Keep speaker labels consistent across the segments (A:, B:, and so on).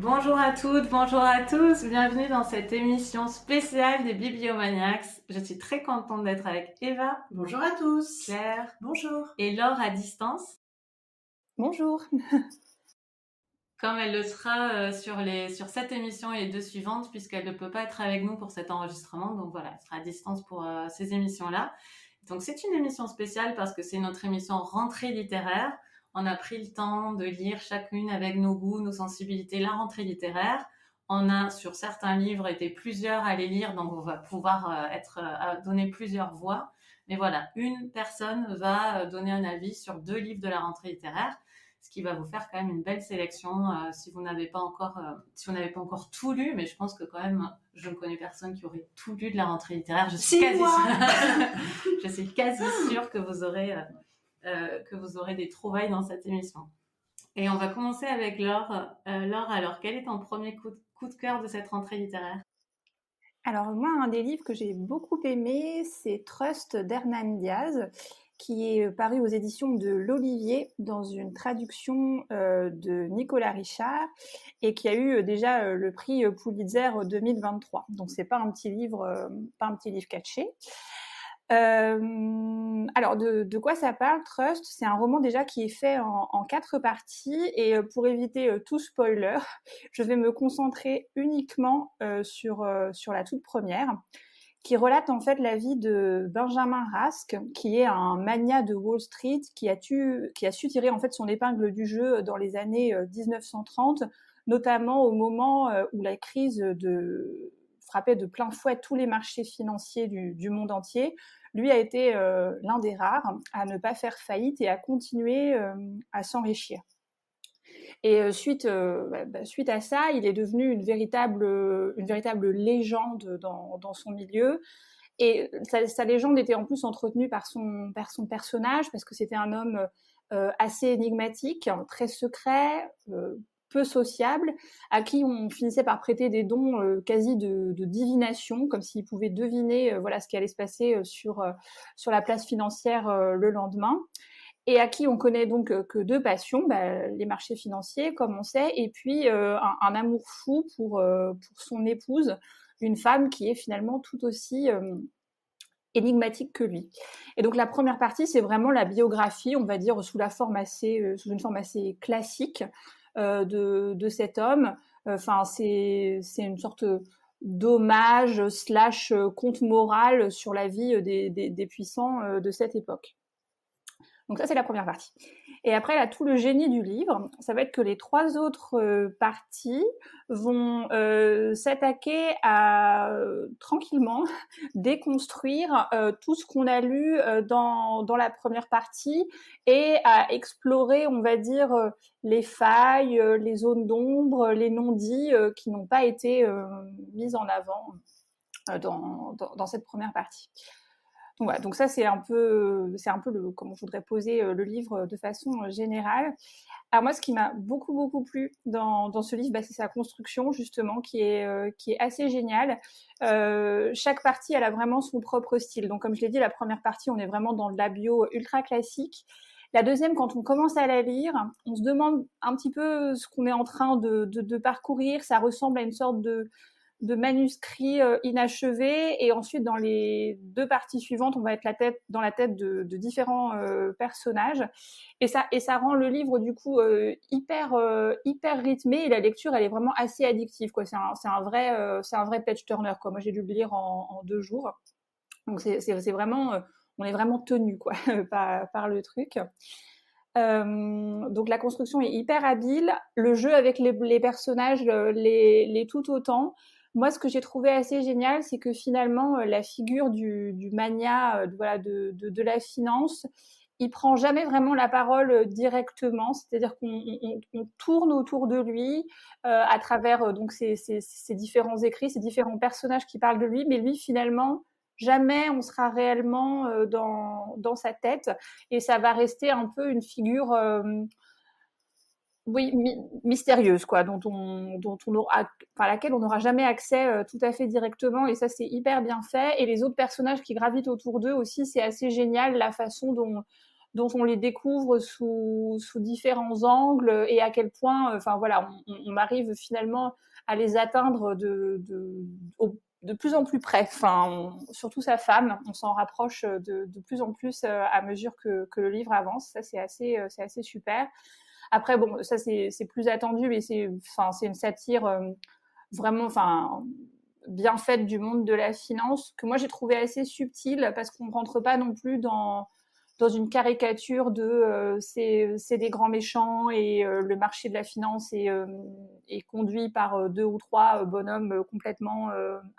A: Bonjour à toutes, bonjour à tous, bienvenue dans cette émission spéciale des Bibliomaniacs. Je suis très contente d'être avec Eva.
B: Bonjour à tous.
A: Claire.
B: Bonjour.
A: Et Laure à distance.
C: Bonjour.
A: Comme elle le sera euh, sur, les, sur cette émission et les deux suivantes, puisqu'elle ne peut pas être avec nous pour cet enregistrement. Donc voilà, elle sera à distance pour euh, ces émissions-là. Donc c'est une émission spéciale parce que c'est notre émission rentrée littéraire on a pris le temps de lire chacune avec nos goûts, nos sensibilités, la rentrée littéraire. On a sur certains livres été plusieurs à les lire, donc on va pouvoir euh, être euh, donner plusieurs voix. Mais voilà, une personne va euh, donner un avis sur deux livres de la rentrée littéraire, ce qui va vous faire quand même une belle sélection si vous n'avez pas encore si vous n'avez pas encore tout lu. Mais je pense que quand même, je ne connais personne qui aurait tout lu de la rentrée littéraire. Je suis quasi sûre, je suis quasi sûre que vous aurez euh, que vous aurez des trouvailles dans cette émission. Et on va commencer avec Laure. Euh, Laure, alors quel est ton premier coup de, cœur de cette rentrée littéraire?
C: Alors moi, un des livres que j'ai beaucoup aimé, c'est Trust d'Hernan Diaz qui est paru aux éditions de l'Olivier dans une traduction euh, de Nicolas Richard et qui a eu déjà le prix Pulitzer 2023. Donc c'est pas un pas un petit livre caché. Euh, alors, de, quoi ça parle, Trust? C'est un roman déjà qui est fait en, quatre parties et euh, pour éviter euh, tout spoiler, je vais me concentrer uniquement sur, sur la toute première qui relate en fait la vie de Benjamin Rask, qui est un mania de Wall Street, qui a, qui a su tirer en fait son épingle du jeu dans les années 1930, notamment au moment où la crise de de plein fouet tous les marchés financiers du, monde entier, lui a été euh, l'un des rares à ne pas faire faillite et à continuer euh, à s'enrichir. Et euh, suite, bah, bah, suite à ça, il est devenu une véritable, une véritable légende dans, dans son milieu. Et sa, sa, légende était en plus entretenue par son, par son personnage, parce que c'était un homme assez énigmatique, très secret, peu sociable, à qui on finissait par prêter des dons euh, quasi de, divination, comme s'ils pouvaient deviner euh, voilà ce qui allait se passer euh, sur sur la place financière le lendemain et à qui on connaît donc que deux passions, bah, les marchés financiers, comme on sait, et puis un, amour fou pour, pour son épouse, une femme qui est finalement tout aussi énigmatique que lui. Et donc la première partie, c'est vraiment la biographie, on va dire sous la forme assez, sous une forme assez classique, de, de, cet homme. Enfin, c'est une sorte d'hommage slash conte moral sur la vie des, des, des puissants euh, de cette époque. Donc ça, c'est la première partie. Et après, là, tout le génie du livre, ça va être que les trois autres euh, parties vont euh, s'attaquer à euh, tranquillement déconstruire tout ce qu'on a lu dans, dans la première partie et à explorer, on va dire, les failles, les zones d'ombre, les non-dits qui n'ont pas été mises en avant dans, dans, dans cette première partie. Donc, donc ça c'est un peu, c'est un peu comment je voudrais poser euh, le livre de façon euh, générale. Alors moi, ce qui m'a beaucoup beaucoup plu dans, dans ce livre, bah, c'est sa construction justement qui est euh, qui est assez géniale. Euh, chaque partie, elle a vraiment son propre style. Donc comme je l'ai dit, la première partie, on est vraiment dans de la bio ultra classique. La deuxième, quand on commence à la lire, on se demande un petit peu ce qu'on est en train de, de parcourir. Ça ressemble à une sorte de de manuscrits euh, inachevés. Et ensuite dans les deux parties suivantes on va être la tête dans la tête de, différents euh, personnages. Et ça rend le livre du coup euh, hyper hyper rythmé. Et la lecture elle est vraiment assez addictive quoi. C'est un, vrai c'est un vrai page turner quoi. Moi j'ai dû le lire en, deux jours. Donc c'est, vraiment on est vraiment tenu par, le truc. Donc la construction est hyper habile, le jeu avec les, personnages les, les tout autant. Moi, ce que j'ai trouvé assez génial, c'est que finalement, euh, la figure du, mania, euh, de, la finance, il prend jamais vraiment la parole euh, directement, c'est-à-dire qu'on on, on tourne autour de lui euh, à travers donc ces, ces, ces, différents écrits, ces différents personnages qui parlent de lui, mais lui finalement jamais on sera réellement dans sa tête. Et ça va rester un peu une figure oui, mystérieuse, quoi, dont on, dont on aura, enfin, laquelle on n'aura jamais accès euh, tout à fait directement, et ça c'est hyper bien fait. Et les autres personnages qui gravitent autour d'eux aussi, c'est assez génial la façon dont dont on les découvre sous, sous différents angles et à quel point, enfin voilà, on, arrive finalement à les atteindre de, de, de plus en plus près. Enfin, surtout sa femme, on s'en rapproche de, de, plus en plus à mesure que, que le livre avance. Ça, c'est assez, c'est assez super. Après, bon, ça c'est plus attendu, mais c'est, enfin, c'est une satire vraiment, enfin, bien faite du monde de la finance que moi j'ai trouvé assez subtile parce qu'on rentre pas non plus dans dans une caricature de euh, c'est des grands méchants et euh, le marché de la finance est, euh, est conduit par deux ou trois bonhommes complètement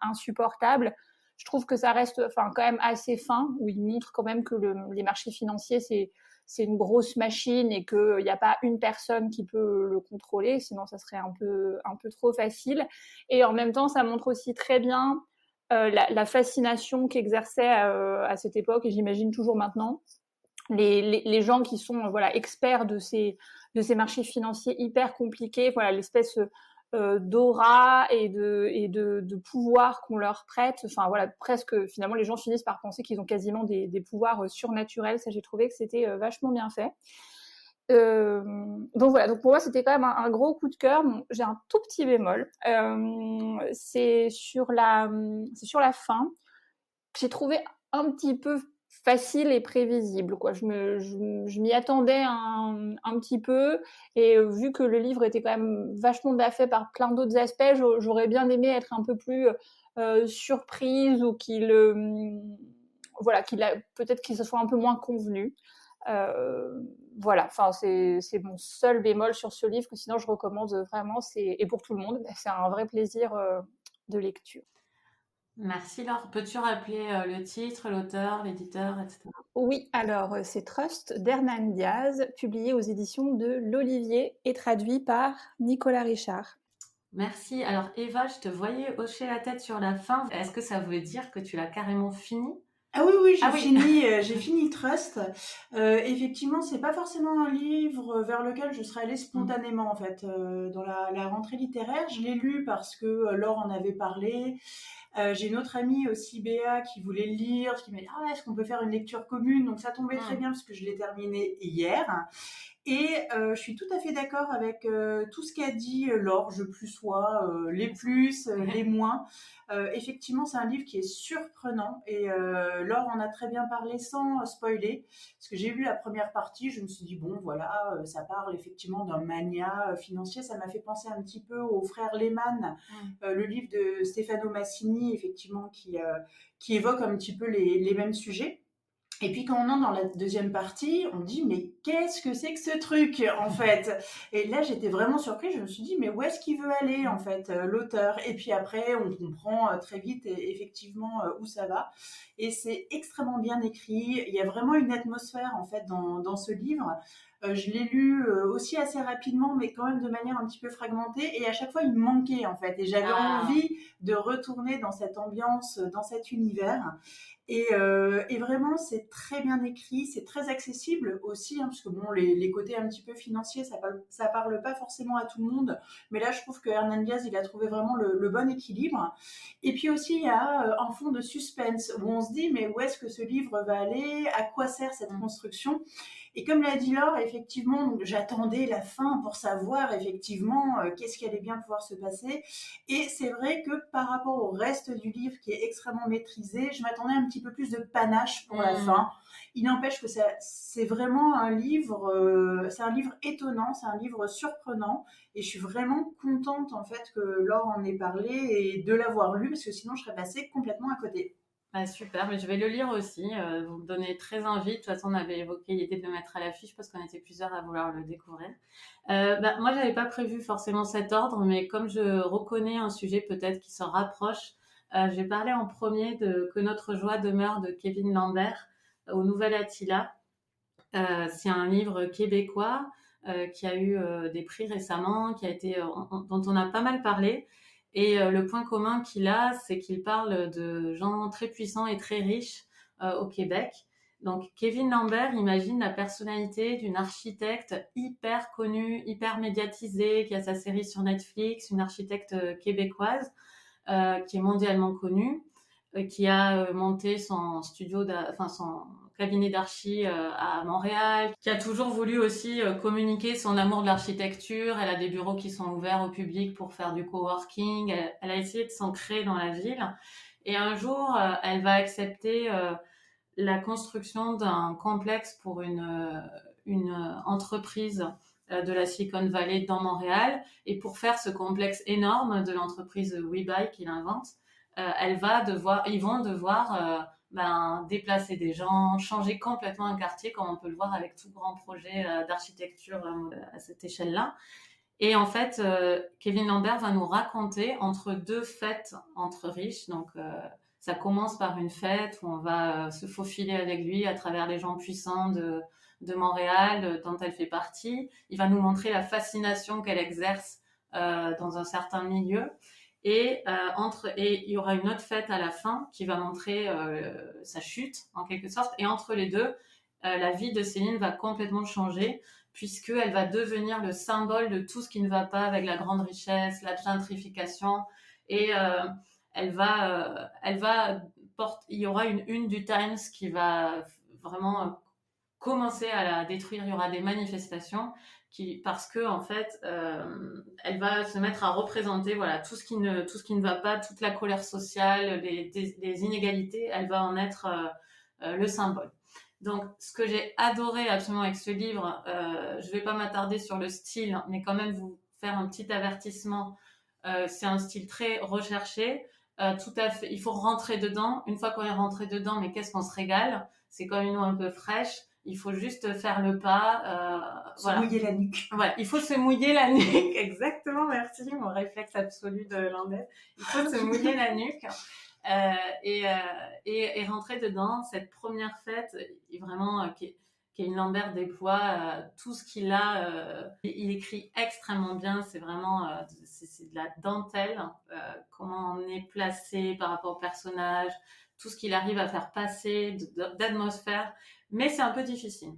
C: insupportables. Je trouve que ça reste quand même assez fin où il montre quand même que le, les marchés financiers c'est c'est une grosse machine et qu'il n'y a pas une personne qui peut le contrôler, sinon ça serait un peu, un peu trop facile. Et en même temps, ça montre aussi très bien euh, la, fascination qu'exerçait euh, à cette époque, et j'imagine toujours maintenant, les, les, les, gens qui sont voilà experts de ces, de ces marchés financiers hyper compliqués, voilà l'espèce euh, d'aura et de et pouvoir qu'on leur prête. Enfin voilà, presque finalement les gens finissent par penser qu'ils ont quasiment des, pouvoirs euh, surnaturels. Ça j'ai trouvé que c'était euh, vachement bien fait. Euh, donc voilà, donc pour moi c'était quand même un, gros coup de cœur. j'ai un tout petit bémol. Euh, c'est sur la, c'est sur la fin. J'ai trouvé un petit peu facile et prévisible. Quoi. Je, me, je, m'y attendais un, un, petit peu et euh, vu que le livre était quand même vachement fait par plein d'autres aspects, j'aurais bien aimé être un peu plus euh, surprise ou qu'il euh, voilà qu'il a peut-être qu'il se soit un peu moins convenu. Voilà, enfin c'est, c'est mon seul bémol sur ce livre que sinon je recommande vraiment c'est et pour tout le monde, c'est un vrai plaisir de lecture.
A: Merci Laure. Peux-tu rappeler euh, le titre, l'auteur, l'éditeur, etc.
C: Oui, alors euh, c'est Trust d'Hernan Diaz, publié aux éditions de L'Olivier et traduit par Nicolas Richard.
A: Merci. Alors Eva, je te voyais hocher la tête sur la fin. Est-ce que ça veut dire que tu l'as carrément fini?
B: Ah oui, oui, j'ai ah fini, euh, j'ai fini Trust. Euh, effectivement, c'est pas forcément un livre vers lequel je serais allée spontanément en fait dans la, la, rentrée littéraire. Je l'ai lu parce que Laure en avait parlé. Euh, j'ai une autre amie aussi, Béa, qui voulait le lire, qui m'a dit ah, est-ce qu'on peut faire une lecture commune? Donc ça tombait très bien parce que je l'ai terminé hier. Et euh, je suis tout à fait d'accord avec euh, tout ce qu'a dit euh, Laure, je plus sois, euh, les plus, les moins. effectivement, c'est un livre qui est surprenant et Laure en a très bien parlé sans spoiler. Parce que j'ai lu la première partie, je me suis dit, bon, voilà, ça parle effectivement d'un mania financier. Ça m'a fait penser un petit peu au frère Lehman, mm. le livre de Stefano Massini, effectivement, qui, qui évoque un petit peu les, les mêmes sujets. Et puis quand on entre dans la deuxième partie, on dit mais qu'est-ce que c'est que ce truc en fait? Et là j'étais vraiment surprise, je me suis dit mais où est-ce qu'il veut aller en fait euh, l'auteur? Et puis après on comprend euh, très vite effectivement euh, où ça va. Et c'est extrêmement bien écrit, il y a vraiment une atmosphère en fait dans, dans ce livre. Je l'ai lu aussi assez rapidement, mais quand même de manière un petit peu fragmentée. Et à chaque fois, il me manquait en fait. Et j'avais ah. envie de retourner dans cette ambiance, dans cet univers. Et, euh, et, vraiment, c'est très bien écrit, c'est très accessible aussi, hein, parce que bon, les, les, côtés un petit peu financiers, ça parle, ça parle pas forcément à tout le monde, mais là, je trouve que Hernan Diaz, il a trouvé vraiment le, le bon équilibre. Et puis aussi, il y a euh, un fond de suspense où on se dit, mais où est-ce que ce livre va aller? À quoi sert cette mmh. construction? Et comme l'a dit Laure, effectivement, j'attendais la fin pour savoir effectivement euh, qu'est-ce qui allait bien pouvoir se passer. Et c'est vrai que par rapport au reste du livre qui est extrêmement maîtrisé, je m'attendais un petit peu plus de panache pour la mmh. fin. Il n'empêche que c'est vraiment un livre, euh, c'est un livre étonnant, c'est un livre surprenant, et je suis vraiment contente en fait que Laure en ait parlé et de l'avoir lu parce que sinon je serais passée complètement à côté.
A: Ah, super, mais je vais le lire aussi. Euh, vous me donnez très envie. De toute façon, on avait évoqué l'idée de le mettre à l'affiche parce qu'on était plusieurs à vouloir le découvrir. Euh, bah, moi, j'avais pas prévu forcément cet ordre, mais comme je reconnais un sujet peut-être qui se rapproche, euh, j'ai parlé en premier de Que notre joie demeure de Kevin Lambert au Nouvel Attila. C'est un livre québécois qui a eu des prix récemment, qui a été, dont on a pas mal parlé. Et euh, le point commun qu'il a, c'est qu'il parle de gens très puissants et très riches euh, au Québec. Donc Kevin Lambert imagine la personnalité d'une architecte hyper connue, hyper médiatisée, qui a sa série sur Netflix, une architecte euh, québécoise qui est mondialement connue, qui a monté son studio, enfin son, cabinet d'archi à Montréal, qui a toujours voulu aussi communiquer son amour de l'architecture. Elle a des bureaux qui sont ouverts au public pour faire du coworking. Elle, a essayé de s'ancrer dans la ville. Et un jour, elle va accepter la construction d'un complexe pour une, une entreprise euh, de la Silicon Valley dans Montréal. Et pour faire ce complexe énorme de l'entreprise WeBuy qu'il invente, euh, elle va devoir, ils vont devoir euh, ben, déplacer des gens, changer complètement un quartier, comme on peut le voir avec tout grand projet d'architecture à cette échelle-là. Et en fait, Kevin Lambert va nous raconter entre deux fêtes entre riches. Donc, ça commence par une fête où on va se faufiler avec lui à travers les gens puissants de, de Montréal euh, dont elle fait partie. Il va nous montrer la fascination qu'elle exerce euh, dans un certain milieu. Et, euh, entre, et il y aura une autre fête à la fin qui va montrer sa chute, en quelque sorte. Et entre les deux, la vie de Céline va complètement changer, puisqu'elle va devenir le symbole de tout ce qui ne va pas avec la grande richesse, la gentrification. Et elle va, elle va porter, il y aura une une du Times qui va vraiment commencer à la détruire. Il y aura des manifestations parce que en fait, euh, elle va se mettre à représenter voilà tout ce qui ne tout ce qui ne va pas, toute la colère sociale, les, inégalités. Elle va en être euh, euh, le symbole. Donc, ce que j'ai adoré absolument avec ce livre, je ne vais pas m'attarder sur le style, mais quand même vous faire un petit avertissement. c'est un style très recherché. tout à fait, il faut rentrer dedans. Une fois qu'on est rentré dedans, mais qu'est-ce qu'on se régale? C'est comme une eau un peu fraîche. Il faut juste faire le pas.
B: Euh, se mouiller la nuque.
A: Ouais, il faut se mouiller la nuque. Exactement, merci. Mon réflexe absolu de l'anglais. Il faut se mouiller la nuque. Euh, et, euh, et, et, rentrer dedans. Cette première fête, vraiment, qui, une Lambert déploie euh, tout ce qu'il a. Euh, il écrit extrêmement bien. C'est vraiment c'est de la dentelle. comment on est placé par rapport au personnage, tout ce qu'il arrive à faire passer d'atmosphère mais c'est un peu difficile.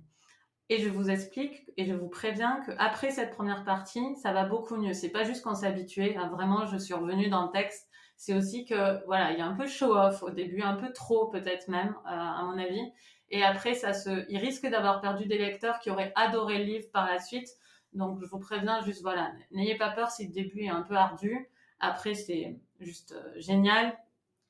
A: Et je vous explique et je vous préviens qu'après cette première partie, ça va beaucoup mieux. C'est pas juste qu'on habitué. vraiment, je suis revenue dans le texte. C'est aussi que, voilà, il y a un peu show-off au début, un peu trop peut-être même, euh, à mon avis. Et après, ça se, il risque d'avoir perdu des lecteurs qui auraient adoré le livre par la suite. Donc, je vous préviens juste, voilà, n'ayez pas peur si le début est un peu ardu. Après, c'est juste euh, génial.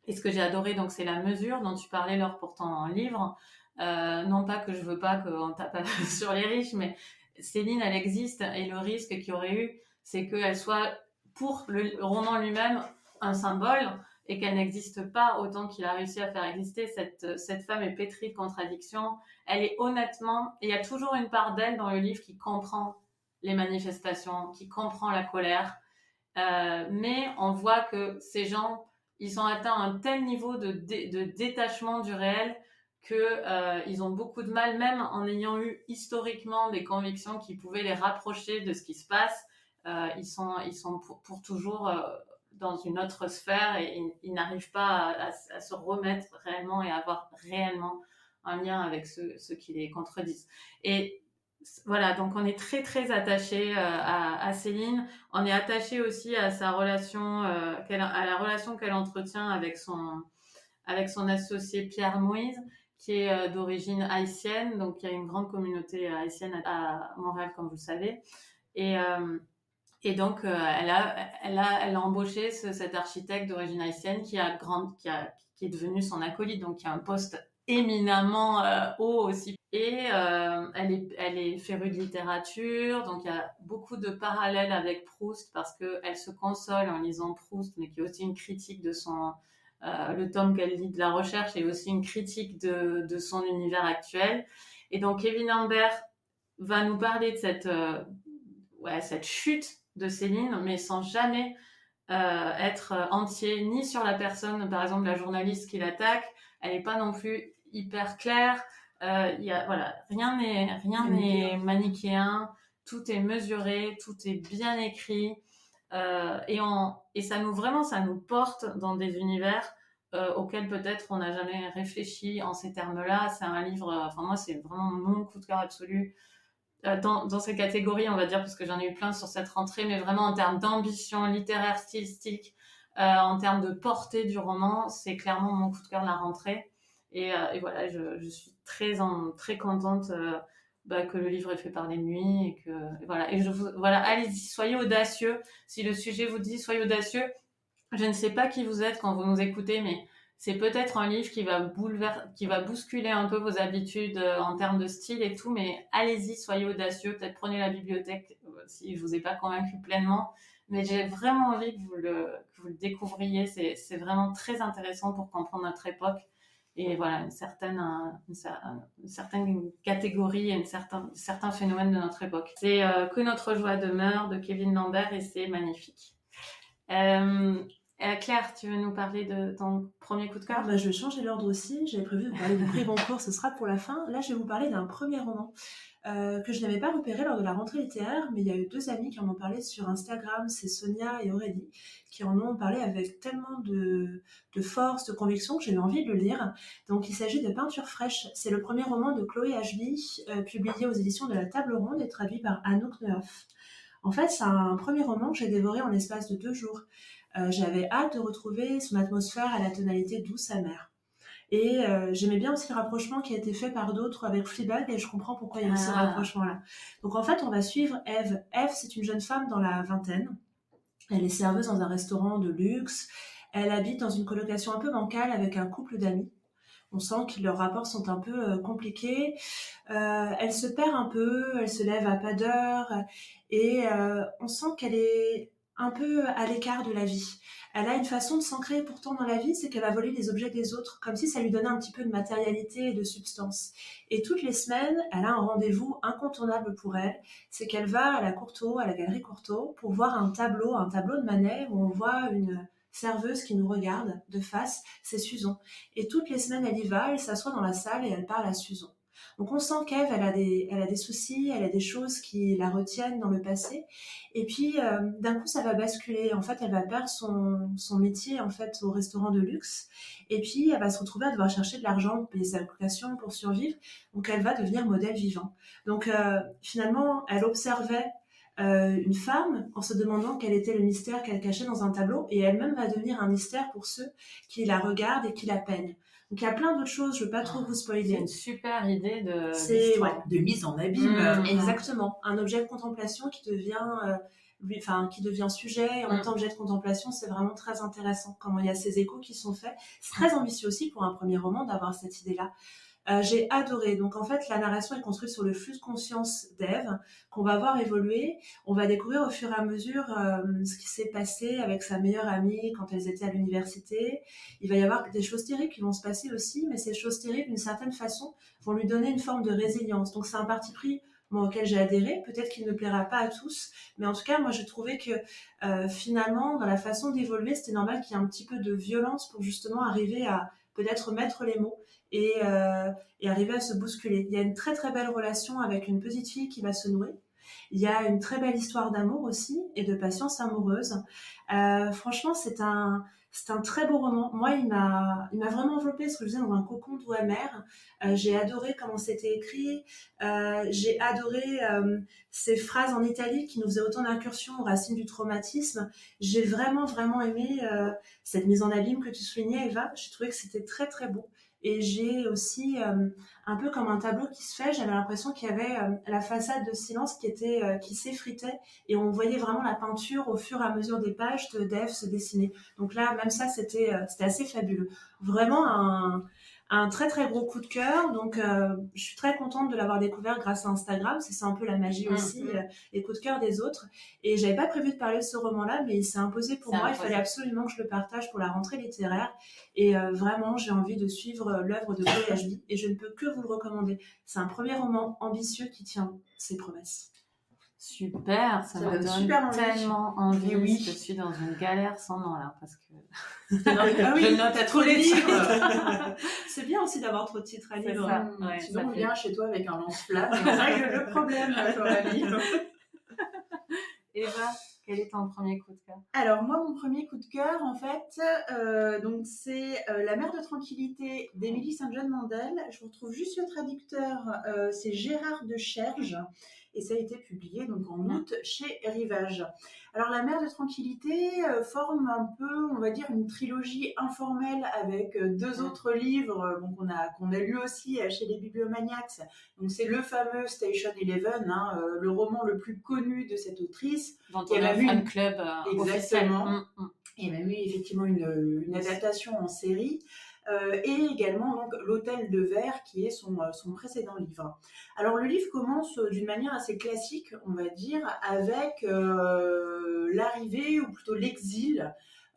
A: Et ce que j'ai adoré, donc, c'est la mesure dont tu parlais lors pourtant en livre. Euh, non pas que je veux pas qu'on tape sur les riches, mais Céline, elle existe et le risque qu'il y aurait eu, c'est qu'elle soit pour le roman lui-même un symbole et qu'elle n'existe pas autant qu'il a réussi à faire exister. Cette, cette femme est pétrie de contradictions. Elle est honnêtement, il y a toujours une part d'elle dans le livre qui comprend les manifestations, qui comprend la colère. Euh, mais on voit que ces gens, ils ont atteint un tel niveau de détachement du réel qu'ils euh, ont beaucoup de mal, même en ayant eu historiquement des convictions qui pouvaient les rapprocher de ce qui se passe. Euh, ils sont, ils sont pour, toujours euh, dans une autre sphère et ils, n'arrivent pas à, se remettre réellement et à avoir réellement un lien avec ceux, ceux qui les contredisent. Et voilà, donc on est très très attaché à, Céline. On est attaché aussi à sa relation, à la relation qu'elle entretient avec son avec son associé Pierre Moïse qui est euh, d'origine haïtienne. Donc, il y a une grande communauté euh, haïtienne à, Montréal, comme vous le savez. Et, euh, et donc, elle, a, elle, a, elle a embauché ce, cet architecte d'origine haïtienne qui, a grand, qui, a, qui est devenu son acolyte, donc qui a un poste éminemment haut aussi. Et elle, est, elle est férue de littérature, donc il y a beaucoup de parallèles avec Proust parce qu'elle se console en lisant Proust, mais qui est aussi une critique de son, euh, le tome qu'elle lit de la recherche est aussi une critique de, de, son univers actuel. Et donc Kevin Lambert va nous parler de cette, euh, ouais, cette chute de Céline, mais sans jamais euh, être entier ni sur la personne, par exemple la journaliste qui l'attaque. Elle n'est pas non plus hyper claire. Y a, voilà, rien n'est rien n'est manichéen. Tout est mesuré, tout est bien écrit. Euh, et, on, et ça nous vraiment, ça nous porte dans des univers euh, auxquels peut-être on n'a jamais réfléchi en ces termes-là. C'est un livre, euh, enfin moi c'est vraiment mon coup de cœur absolu dans, dans ces catégories, on va dire, parce que j'en ai eu plein sur cette rentrée, mais vraiment en termes d'ambition littéraire, stylistique, en termes de portée du roman, c'est clairement mon coup de cœur de la rentrée. Et, voilà, je, je, suis très, en, très contente bah, que le livre est fait par les nuits et que voilà. Et je voilà allez-y soyez audacieux. Si le sujet vous dit soyez audacieux. Je ne sais pas qui vous êtes quand vous nous écoutez mais c'est peut-être un livre qui va bouleverser qui va bousculer un peu vos habitudes euh, en termes de style et tout mais allez-y soyez audacieux. Peut-être prenez la bibliothèque euh, si je vous ai pas convaincu pleinement. Mais j'ai vraiment envie que vous le, que vous le découvriez. C'est vraiment très intéressant pour comprendre notre époque et voilà une certaine, une, certaine catégorie et une certain, certains phénomènes de notre époque. C'est euh, Que notre joie demeure de Kevin Lambert et c'est magnifique. Euh, euh, Claire, tu veux nous parler de ton premier coup de cœur?
D: Bah, Je vais changer l'ordre aussi. J'avais prévu de parler du prix Goncourt, ce sera pour la fin. Là, je vais vous parler d'un premier roman euh, que je n'avais pas repéré lors de la rentrée littéraire, mais il y a eu deux amis qui en ont parlé sur Instagram, c'est Sonia et Aurélie, qui en ont parlé avec tellement de, force, de conviction que j'ai eu envie de le lire. Donc il s'agit de Peinture fraîche. C'est le premier roman de Chloé Ashby, euh, publié aux éditions de la Table Ronde et traduit par Anouk Neuf. En fait, c'est un premier roman que j'ai dévoré en l'espace de deux jours. Euh, j'avais hâte de retrouver son atmosphère à la tonalité douce amère. Et euh, j'aimais bien aussi le rapprochement qui a été fait par d'autres avec Fleabag et je comprends pourquoi il y a ce ah. rapprochement-là. Donc en fait, on va suivre Eve. Eve, c'est une jeune femme dans la vingtaine. Elle est serveuse dans un restaurant de luxe. Elle habite dans une colocation un peu bancale avec un couple d'amis. On sent que leurs rapports sont un peu euh, compliqués. Euh, elle se perd un peu, elle se lève à pas d'heure et on sent qu'elle est un peu à l'écart de la vie. Elle a une façon de s'ancrer pourtant dans la vie, c'est qu'elle va voler les objets des autres, comme si ça lui donnait un petit peu de matérialité et de substance. Et toutes les semaines, elle a un rendez-vous incontournable pour elle, c'est qu'elle va à la Courtauld, à la galerie Courtauld, pour voir un tableau, un tableau de Manet où on voit une serveuse qui nous regarde de face, c'est Susan. Et toutes les semaines, elle y va, elle s'assoit dans la salle et elle parle à Susan. Donc on sent qu'Eve, elle a des, elle a des soucis, elle a des choses qui la retiennent dans le passé. Et puis euh, d'un coup, ça va basculer. En fait, elle va perdre son, son métier en fait au restaurant de luxe. Et puis elle va se retrouver à devoir chercher de l'argent pour payer pour survivre. Donc elle va devenir modèle vivant. Donc euh, finalement, elle observait euh, une femme en se demandant quel était le mystère qu'elle cachait dans un tableau et elle-même va devenir un mystère pour ceux qui la regardent et qui la peignent. Donc il y a plein d'autres choses, je veux pas trop vous spoiler.
A: C'est une super idée de,
B: de mise en abîme.
D: Mmh. Exactement, un objet de contemplation qui devient, euh, enfin qui devient sujet et en même mmh. temps objet de contemplation, c'est vraiment très intéressant. Comment il y a ces échos qui sont faits. C'est très ambitieux aussi pour un premier roman d'avoir cette idée-là. Euh, j'ai adoré. Donc en fait, la narration est construite sur le flux de conscience d'Ève qu'on va voir évoluer. On va découvrir au fur et à mesure euh, ce qui s'est passé avec sa meilleure amie quand elles étaient à l'université. Il va y avoir des choses terribles qui vont se passer aussi, mais ces choses terribles, d'une certaine façon, vont lui donner une forme de résilience. Donc c'est un parti pris auquel j'ai adhéré. Peut-être qu'il ne plaira pas à tous, mais en tout cas, moi, j'ai trouvé que euh, finalement, dans la façon d'évoluer, c'était normal qu'il y ait un petit peu de violence pour justement arriver à peut-être mettre les mots euh, et, arriver à se bousculer. Il y a une très très belle relation avec une petite fille qui va se nouer. Il y a une très belle histoire d'amour aussi et de patience amoureuse. Euh, franchement, c'est un, c'est un très beau roman. Moi, il m'a, il m'a vraiment enveloppé, ce que je disais, dans un cocon doux amer. Euh, j'ai adoré comment c'était écrit. j'ai adoré ces phrases en italique qui nous faisaient autant d'incursions aux racines du traumatisme. J'ai vraiment, vraiment aimé cette mise en abîme que tu soulignais, Eva. J'ai trouvé que c'était très, très beau. Et j'ai aussi, euh, un peu comme un tableau qui se fait, j'avais l'impression qu'il y avait euh, la façade de silence qui était euh, qui s'effritait et on voyait vraiment la peinture au fur et à mesure des pages de Dave se dessiner. Donc là, même ça, c'était c'était assez fabuleux. Vraiment un, un très très gros coup de cœur. Donc, euh, je suis très contente de l'avoir découvert grâce à Instagram. C'est un peu la magie mm, aussi, mm. Euh, les coups de cœur des autres. Et j'avais pas prévu de parler de ce roman-là, mais il s'est imposé pour moi. Il fallait absolument que je le partage pour la rentrée littéraire. Et euh, vraiment, j'ai envie de suivre l'œuvre de Chloé Ashby et je ne peux que vous le recommander. C'est un premier roman ambitieux qui tient ses promesses.
A: Super, ça, me donne, tellement envie. Oui. Je suis dans une galère sans nom là parce que
D: ah oui, je note à trop les titres. c'est bien aussi d'avoir trop de titres à lire.
B: Ouais, Sinon, on vient chez toi avec un lance-flamme. c'est le problème, Coralie.
A: Eva, quel est ton premier coup de cœur?
B: Alors moi, mon premier coup de cœur, en fait, euh, donc c'est euh, La mer de tranquillité d'Émilie Saint-John Mandel. Je vous retrouve juste le traducteur, euh, c'est Gérard de Cherge. Et ça a été publié donc en août chez Rivage. Alors La mer de tranquillité euh, forme un peu, on va dire, une trilogie informelle avec euh, deux autres livres qu'on a, qu'on a lu aussi chez les bibliomaniacs. Donc c'est le fameux Station Eleven, hein, le roman le plus connu de cette autrice.
A: Dont on a, a un club
B: Exactement. Il y a même eu effectivement une, une adaptation en série. Euh, et également donc l'Hôtel de Verre qui est son, euh, son, précédent livre. Alors le livre commence d'une manière assez classique, on va dire, avec euh, l'arrivée ou plutôt l'exil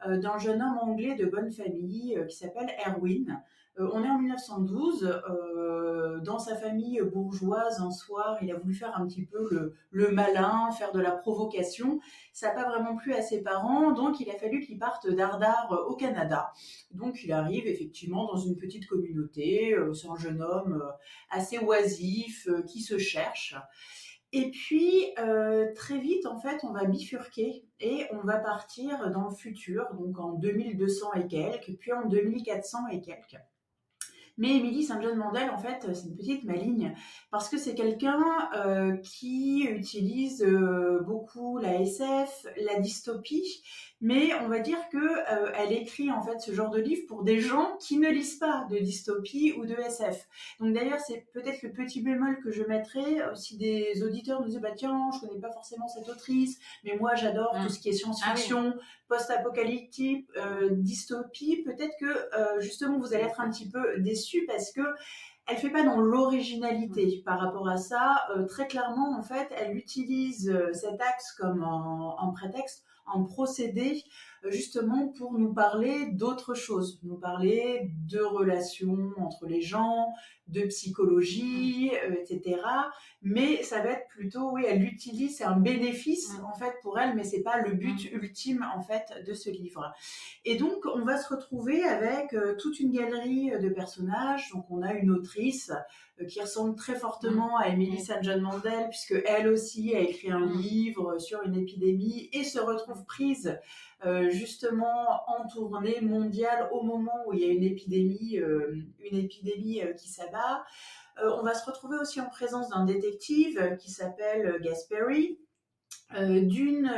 B: d'un jeune homme anglais de bonne famille qui s'appelle Erwin. Euh, on est en 1912. Euh, dans sa famille bourgeoise, un soir, il a voulu faire un petit peu le, malin, faire de la provocation. Ça n'a pas vraiment plu à ses parents, donc il a fallu qu'il parte d'Ardar au Canada. Donc il arrive effectivement dans une petite communauté. Euh, c'est un jeune homme assez oisif qui se cherche. Et puis, très vite, en fait, on va bifurquer et on va partir dans le futur, donc en 2200 et quelques, puis en 2400 et quelques. Mais Émilie Saint-John-Mandel, en fait, c'est une petite maligne. Parce que c'est quelqu'un euh, qui utilise euh, beaucoup la SF, la dystopie, mais on va dire que euh, elle écrit en fait ce genre de livre pour des gens qui ne lisent pas de dystopie ou de SF. Donc d'ailleurs, c'est peut-être le petit bémol que je mettrais si des auditeurs nous disent bah tiens, je connais pas forcément cette autrice, mais moi j'adore tout mmh. ce qui est science-fiction, ah post-apocalyptique, dystopie, peut-être que justement vous allez être un petit peu déçus parce que elle fait pas dans l'originalité par rapport à ça. Euh, très clairement, en fait, elle utilise euh, cet axe comme en, prétexte, en procédé, justement pour nous parler d'autre chose, nous parler de relations entre les gens, de psychologie, etc. Mais ça va être plutôt, oui, elle l'utilise, c'est un bénéfice en fait pour elle, mais c'est pas le but ultime en fait de ce livre. Et donc, on va se retrouver avec toute une galerie de personnages. Donc, on a une autrice euh, qui ressemble très fortement à Emily St. John Mandel, puisque elle aussi a écrit un livre sur une épidémie et se retrouve prise euh, justement en tournée mondiale au moment où il y a une épidémie, euh, une épidémie qui s'abat. on va se retrouver aussi en présence d'un détective qui s'appelle Gasperi, d'une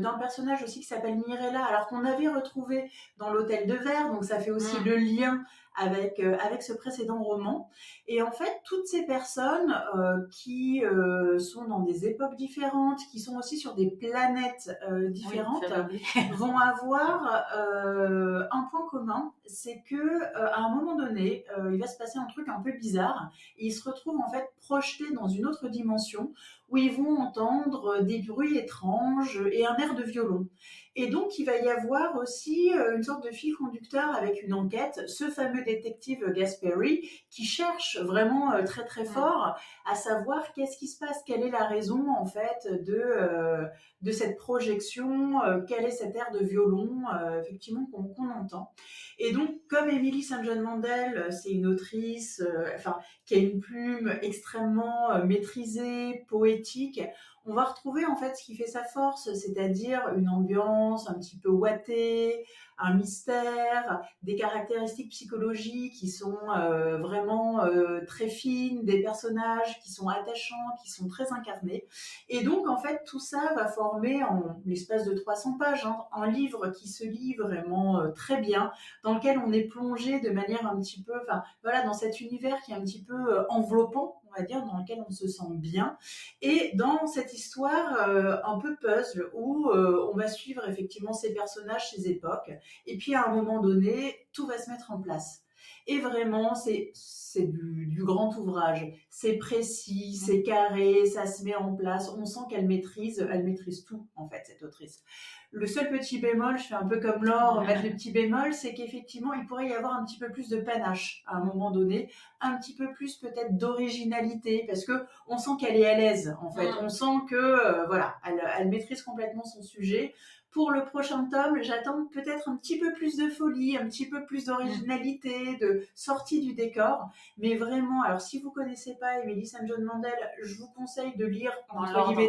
B: d'un personnage aussi qui s'appelle Mirella alors qu'on avait retrouvé dans l'hôtel de verre donc ça fait aussi mm. le lien avec, euh, avec ce précédent roman. Et en fait, toutes ces personnes euh, qui euh, sont dans des époques différentes, qui sont aussi sur des planètes différentes, vont avoir un point commun, c'est que à un moment donné, il va se passer un truc un peu bizarre, et ils se retrouvent en fait projetés dans une autre dimension où ils vont entendre des bruits étranges et un air de violon. Et donc, il va y avoir aussi une sorte de fil conducteur avec une enquête, ce fameux détective Gasperi, qui cherche vraiment euh, très très fort à savoir qu'est-ce qui se passe, quelle est la raison en fait de, euh, de cette projection, euh, quel est cet air de violon effectivement qu'on entend. Et donc, comme Emily St. John Mandel, c'est une autrice enfin, qui a une plume extrêmement maîtrisée, poétique, on va retrouver en fait ce qui fait sa force, c'est-à-dire une ambiance un petit peu ouatée, un mystère, des caractéristiques psychologiques qui sont euh, vraiment euh, très fines, des personnages qui sont attachants, qui sont très incarnés. Et donc en fait tout ça va former en l'espace de 300 pages hein, un livre qui se lit vraiment euh, très bien, dans lequel on est plongé de manière un petit peu, enfin voilà, dans cet univers qui est un petit peu enveloppant on va dire, dans lequel on se sent bien. Et dans cette histoire euh, un peu puzzle où euh, on va suivre effectivement ces personnages, ces époques, et puis à un moment donné, tout va se mettre en place. Et vraiment, c'est c'est du, grand ouvrage. C'est précis, c'est carré, ça se met en place. On sent qu'elle maîtrise, elle maîtrise tout en fait cette autrice. Le seul petit bémol, je fais un peu comme Laure, mettre le petit bémol, c'est qu'effectivement, il pourrait y avoir un petit peu plus de panache à un moment donné, un petit peu plus peut-être d'originalité, parce que on sent qu'elle est à l'aise, en fait. On sent que, euh, voilà, elle, elle, maîtrise complètement son sujet. Pour le prochain tome, j'attends peut-être un petit peu plus de folie, un petit peu plus d'originalité, de sortie du décor. Mais vraiment, alors si vous connaissez pas Emily St. John Mandel, je vous conseille de lire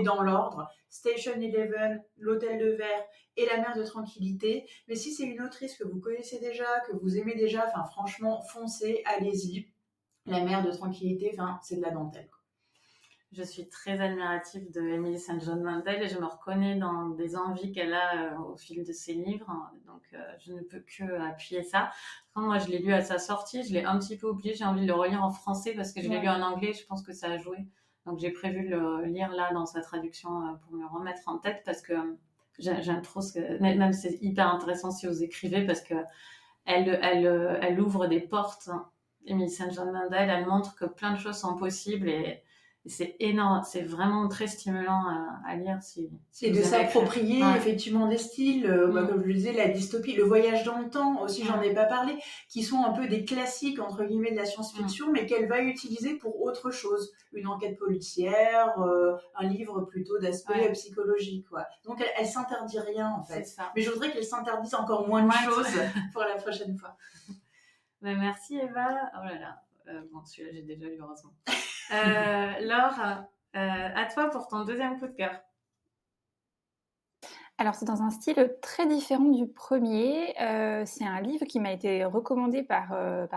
B: dans l'ordre Station Eleven, L'Hôtel de Verre et La Mer de Tranquillité. Mais si c'est une autrice que vous connaissez déjà, que vous aimez déjà, enfin franchement, foncez, allez-y. La Mer de Tranquillité, enfin c'est de la dentelle.
A: Je suis très admirative de Emily St. John Mandel et je me reconnais dans des envies qu'elle a euh, au fil de ses livres. Donc, euh, je ne peux que appuyer ça. moi, je l'ai lu à sa sortie. Je l'ai un petit peu oublié. J'ai envie de le relire en français parce que je l'ai lu en anglais. Je pense que ça a joué. Donc, j'ai prévu de le lire là dans sa traduction euh, pour me remettre en tête parce que j'aime trop ce que. Même c'est hyper intéressant si vous écrivez parce que elle, elle, elle ouvre des portes. Emily St. John Mandel, elle montre que plein de choses sont possibles et c'est énorme, c'est vraiment très stimulant à, lire. Si,
B: c'est de s'approprier effectivement des styles, euh, bah, mm. comme je le disais, la dystopie, le voyage dans le temps, aussi j'en ai pas parlé, qui sont un peu des classiques entre guillemets de la science-fiction, mm. mais qu'elle va utiliser pour autre chose, une enquête policière, euh, un livre plutôt d'aspect psychologique. Quoi. Donc elle, elle s'interdit rien en fait. Mais je voudrais qu'elle s'interdise encore moins de choses pour la prochaine fois.
A: Bah, merci Eva. Oh là là, euh, bon celui-là j'ai déjà lu heureusement. Euh, Laure, euh, à toi pour ton deuxième coup de cœur.
C: Alors c'est dans un style très différent du premier. Euh, c'est un livre qui m'a été recommandé par,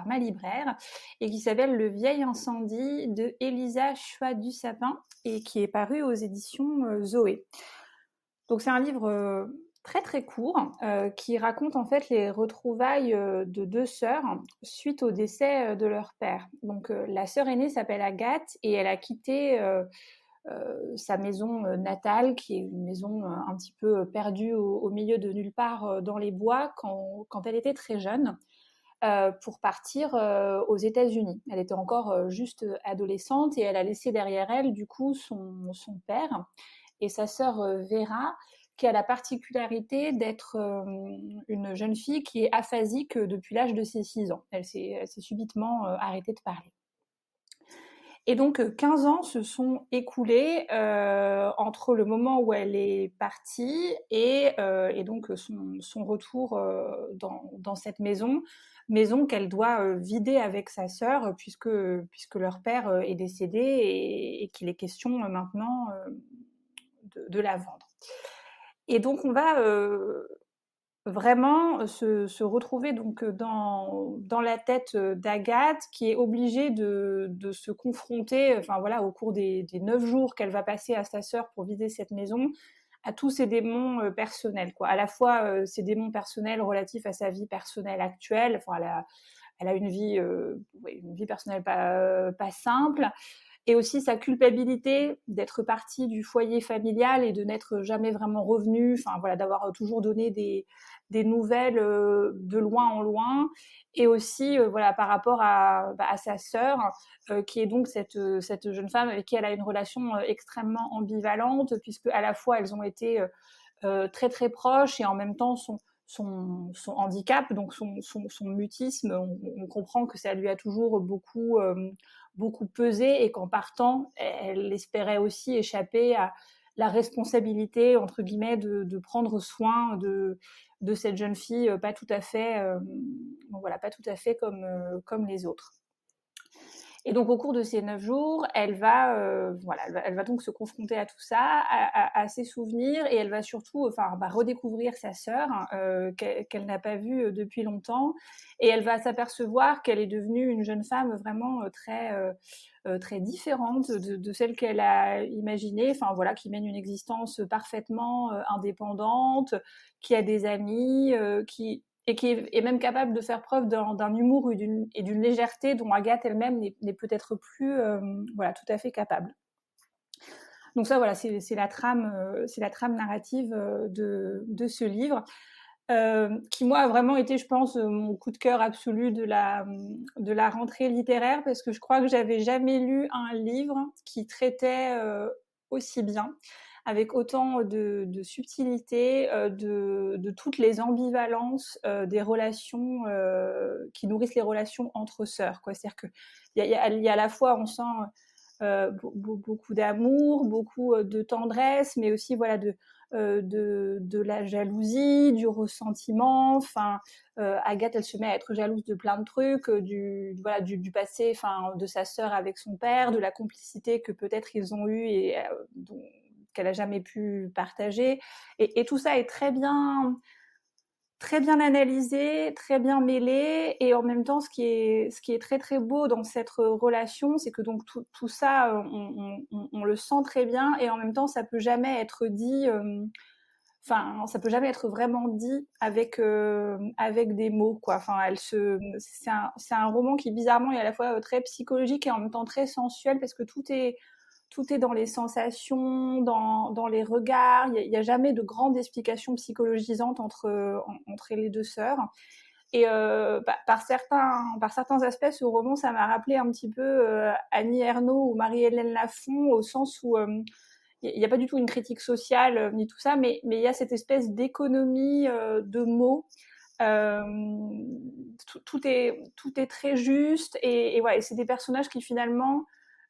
C: ma libraire et qui s'appelle Le vieil incendie de Elisa Chua du Sapin et qui est paru aux éditions Zoé. Donc c'est un livre très très court euh, qui raconte en fait les retrouvailles euh, de deux sœurs suite au décès euh, de leur père. Donc la sœur aînée s'appelle Agathe et elle a quitté sa maison natale, qui est une maison un petit peu perdue au, milieu de nulle part dans les bois quand, quand elle était très jeune. pour partir aux États-Unis. Elle était encore juste adolescente et elle a laissé derrière elle du coup son, son père et sa sœur Vera qui a la particularité d'être euh, une jeune fille qui est aphasique depuis l'âge de ses 6 ans. Elle s'est subitement euh, arrêtée de parler. Et donc 15 ans se sont écoulés euh, entre le moment où elle est partie et, donc son, retour dans, cette maison, maison qu'elle doit vider avec sa sœur puisque, puisque leur père est décédé et, qu'il est question maintenant de, la vendre. Et donc on va vraiment se, retrouver donc dans, dans la tête d'Agathe qui est obligée de, se confronter, enfin voilà, au cours des, neuf jours qu'elle va passer à sa sœur pour vider cette maison, à tous ses démons personnels, quoi. À la fois ses démons personnels relatifs à sa vie personnelle actuelle, enfin elle a, elle a une vie, une vie personnelle pas simple, et aussi sa culpabilité d'être partie du foyer familial et de n'être jamais vraiment revenue, enfin voilà, d'avoir toujours donné des, des nouvelles euh, de loin en loin, et aussi euh, voilà par rapport à, bah, sa sœur, euh, qui est donc cette, cette jeune femme avec qui elle a une relation extrêmement ambivalente, puisque à la fois elles ont été très très proches et en même temps son, son, handicap, donc son, son, mutisme, on, comprend que ça lui a toujours beaucoup beaucoup pesé et qu'en partant, elle espérait aussi échapper à la responsabilité entre guillemets de, prendre soin de, cette jeune fille pas tout à fait euh, voilà pas tout à fait comme euh, comme les autres et donc au cours de ces neuf jours, elle va, euh, voilà, elle va, donc se confronter à tout ça, à, ses souvenirs, et elle va surtout, enfin, redécouvrir sa sœur euh, qu'elle n'a pas vue euh, depuis longtemps, et elle va s'apercevoir qu'elle est devenue une jeune femme vraiment très très différente de, de celle qu'elle a imaginée, enfin voilà, qui mène une existence parfaitement indépendante, qui a des amis, qui et qui est, même capable de faire preuve d'un humour et d'une légèreté dont Agathe elle-même n'est peut-être plus euh, voilà, tout à fait capable. Donc ça, voilà, c'est la trame, euh, la trame narrative euh, de, de ce livre, qui moi a vraiment été, je pense, mon coup de cœur absolu de la de la rentrée littéraire, parce que je crois que j'avais jamais lu un livre qui traitait aussi bien avec autant de, subtilité, euh, de, toutes les ambivalences euh, des relations euh, qui nourrissent les relations entre sœurs. C'est-à-dire qu'il y, a, à la fois, on sent beaucoup d'amour, beaucoup de tendresse, mais aussi voilà de, de, la jalousie, du ressentiment. Enfin, Agathe, elle se met à être jalouse de plein de trucs, du voilà du, passé, enfin de sa sœur avec son père, de la complicité que peut-être ils ont eu et dont, qu'elle a jamais pu partager. Et, tout ça est très bien, très bien analysé, très bien mêlé, et en même temps, ce qui est, ce qui est très très beau dans cette relation, c'est que donc tout, tout ça, on, le sent très bien, et en même temps, ça peut jamais être dit. Euh, enfin, ça peut jamais être vraiment dit avec euh, avec des mots, quoi. Enfin, elle se, c'est un, c'est un roman qui bizarrement est à la fois très psychologique et en même temps très sensuel parce que tout est tout est dans les sensations, dans, dans les regards. Il n'y a, jamais de grande explication psychologisante entre, entre les deux sœurs. Et euh, bah, par, certains, par certains aspects, ce roman, ça m'a rappelé un petit peu euh, Annie Ernaux ou Marie-Hélène Lafont, au sens où euh, il n'y a pas du tout une critique sociale euh, ni tout ça, mais, il y a cette espèce d'économie euh, de mots. Tout, est, tout est très juste et, et, c'est des personnages qui finalement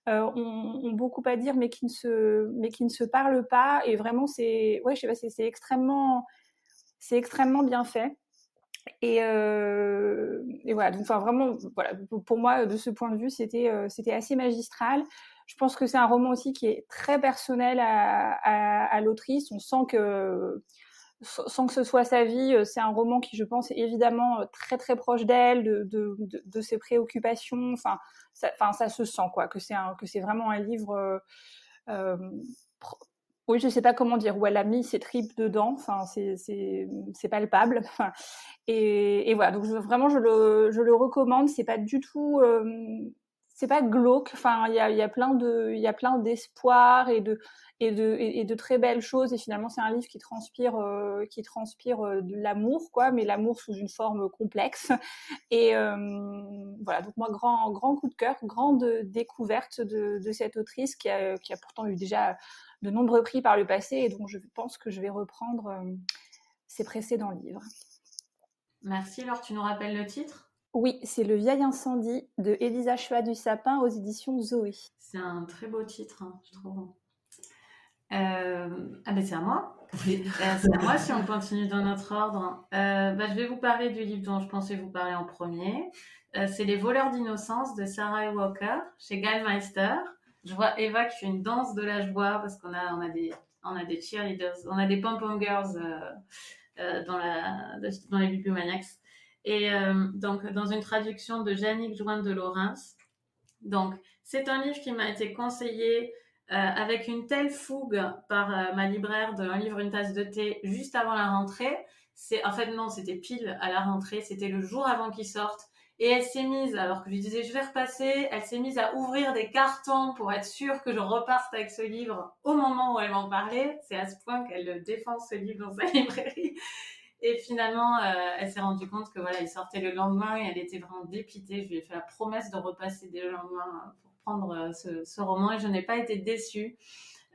C: euh, ont, beaucoup à dire, mais qui ne se, mais qui ne se parlent pas. Et vraiment, c'est, ouais, je sais pas, c'est extrêmement, c'est extrêmement bien fait. Et, euh, et, voilà, donc enfin vraiment, voilà, pour moi, de ce point de vue, c'était euh, c'était assez magistral. Je pense que c'est un roman aussi qui est très personnel à, à, à l'autrice. On sent que sans que ce soit sa vie, euh, c'est un roman qui, je pense, est évidemment euh, très très proche d'elle, de, ses préoccupations. Enfin, ça, se sent quoi, que c'est que c'est vraiment un livre. Euh, oui, je sais pas comment dire, où elle a mis ses tripes dedans. Enfin, c'est palpable. et, et voilà, donc vraiment, je le je le recommande. C'est pas du tout. C'est pas glauque. Enfin, il y a, plein de, il y a plein d'espoir et de, et de, et, de très belles choses. Et finalement, c'est un livre qui transpire, euh, qui transpire euh, de l'amour, quoi, mais l'amour sous une forme complexe. Et euh, voilà. Donc moi, grand, grand coup de cœur, grande découverte de, de cette autrice qui a, qui a pourtant eu déjà de nombreux prix par le passé, et donc je pense que je vais reprendre ses précédents livres.
A: Merci. Alors, tu nous rappelles le titre?
C: Oui, c'est Le vieil incendie de Elisa Chua du Sapin aux éditions Zoé.
A: C'est un très beau titre, hein, je trouve. Euh... Ah ben c'est à moi. Oui. Euh, c'est à moi si on continue dans notre ordre. Euh, bah, je vais vous parler du livre dont je pensais vous parler en premier. Euh, c'est Les voleurs d'innocence de Sarah Walker chez Gallmeister. Je vois Eva qui fait une danse de la joie parce qu'on a, on a, des, on a des cheerleaders, on a des pom-pom girls euh, euh, dans, la, dans les bibliomaniacs. Et euh, donc, dans une traduction de Jannick Join de Laurens. Donc, c'est un livre qui m'a été conseillé euh, avec une telle fougue par euh, ma libraire de Un livre, une tasse de thé juste avant la rentrée. C'est, en fait, non, c'était pile à la rentrée. C'était le jour avant qu'il sorte. Et elle s'est mise, alors que je lui disais je vais repasser, elle s'est mise à ouvrir des cartons pour être sûre que je reparte avec ce livre au moment où elle m'en parlait. C'est à ce point qu'elle défend ce livre dans sa librairie. Et finalement, euh, elle s'est rendue compte que voilà, il sortait le lendemain et elle était vraiment dépitée. Je lui ai fait la promesse de repasser dès le lendemain pour prendre euh, ce, roman et je n'ai pas été déçue.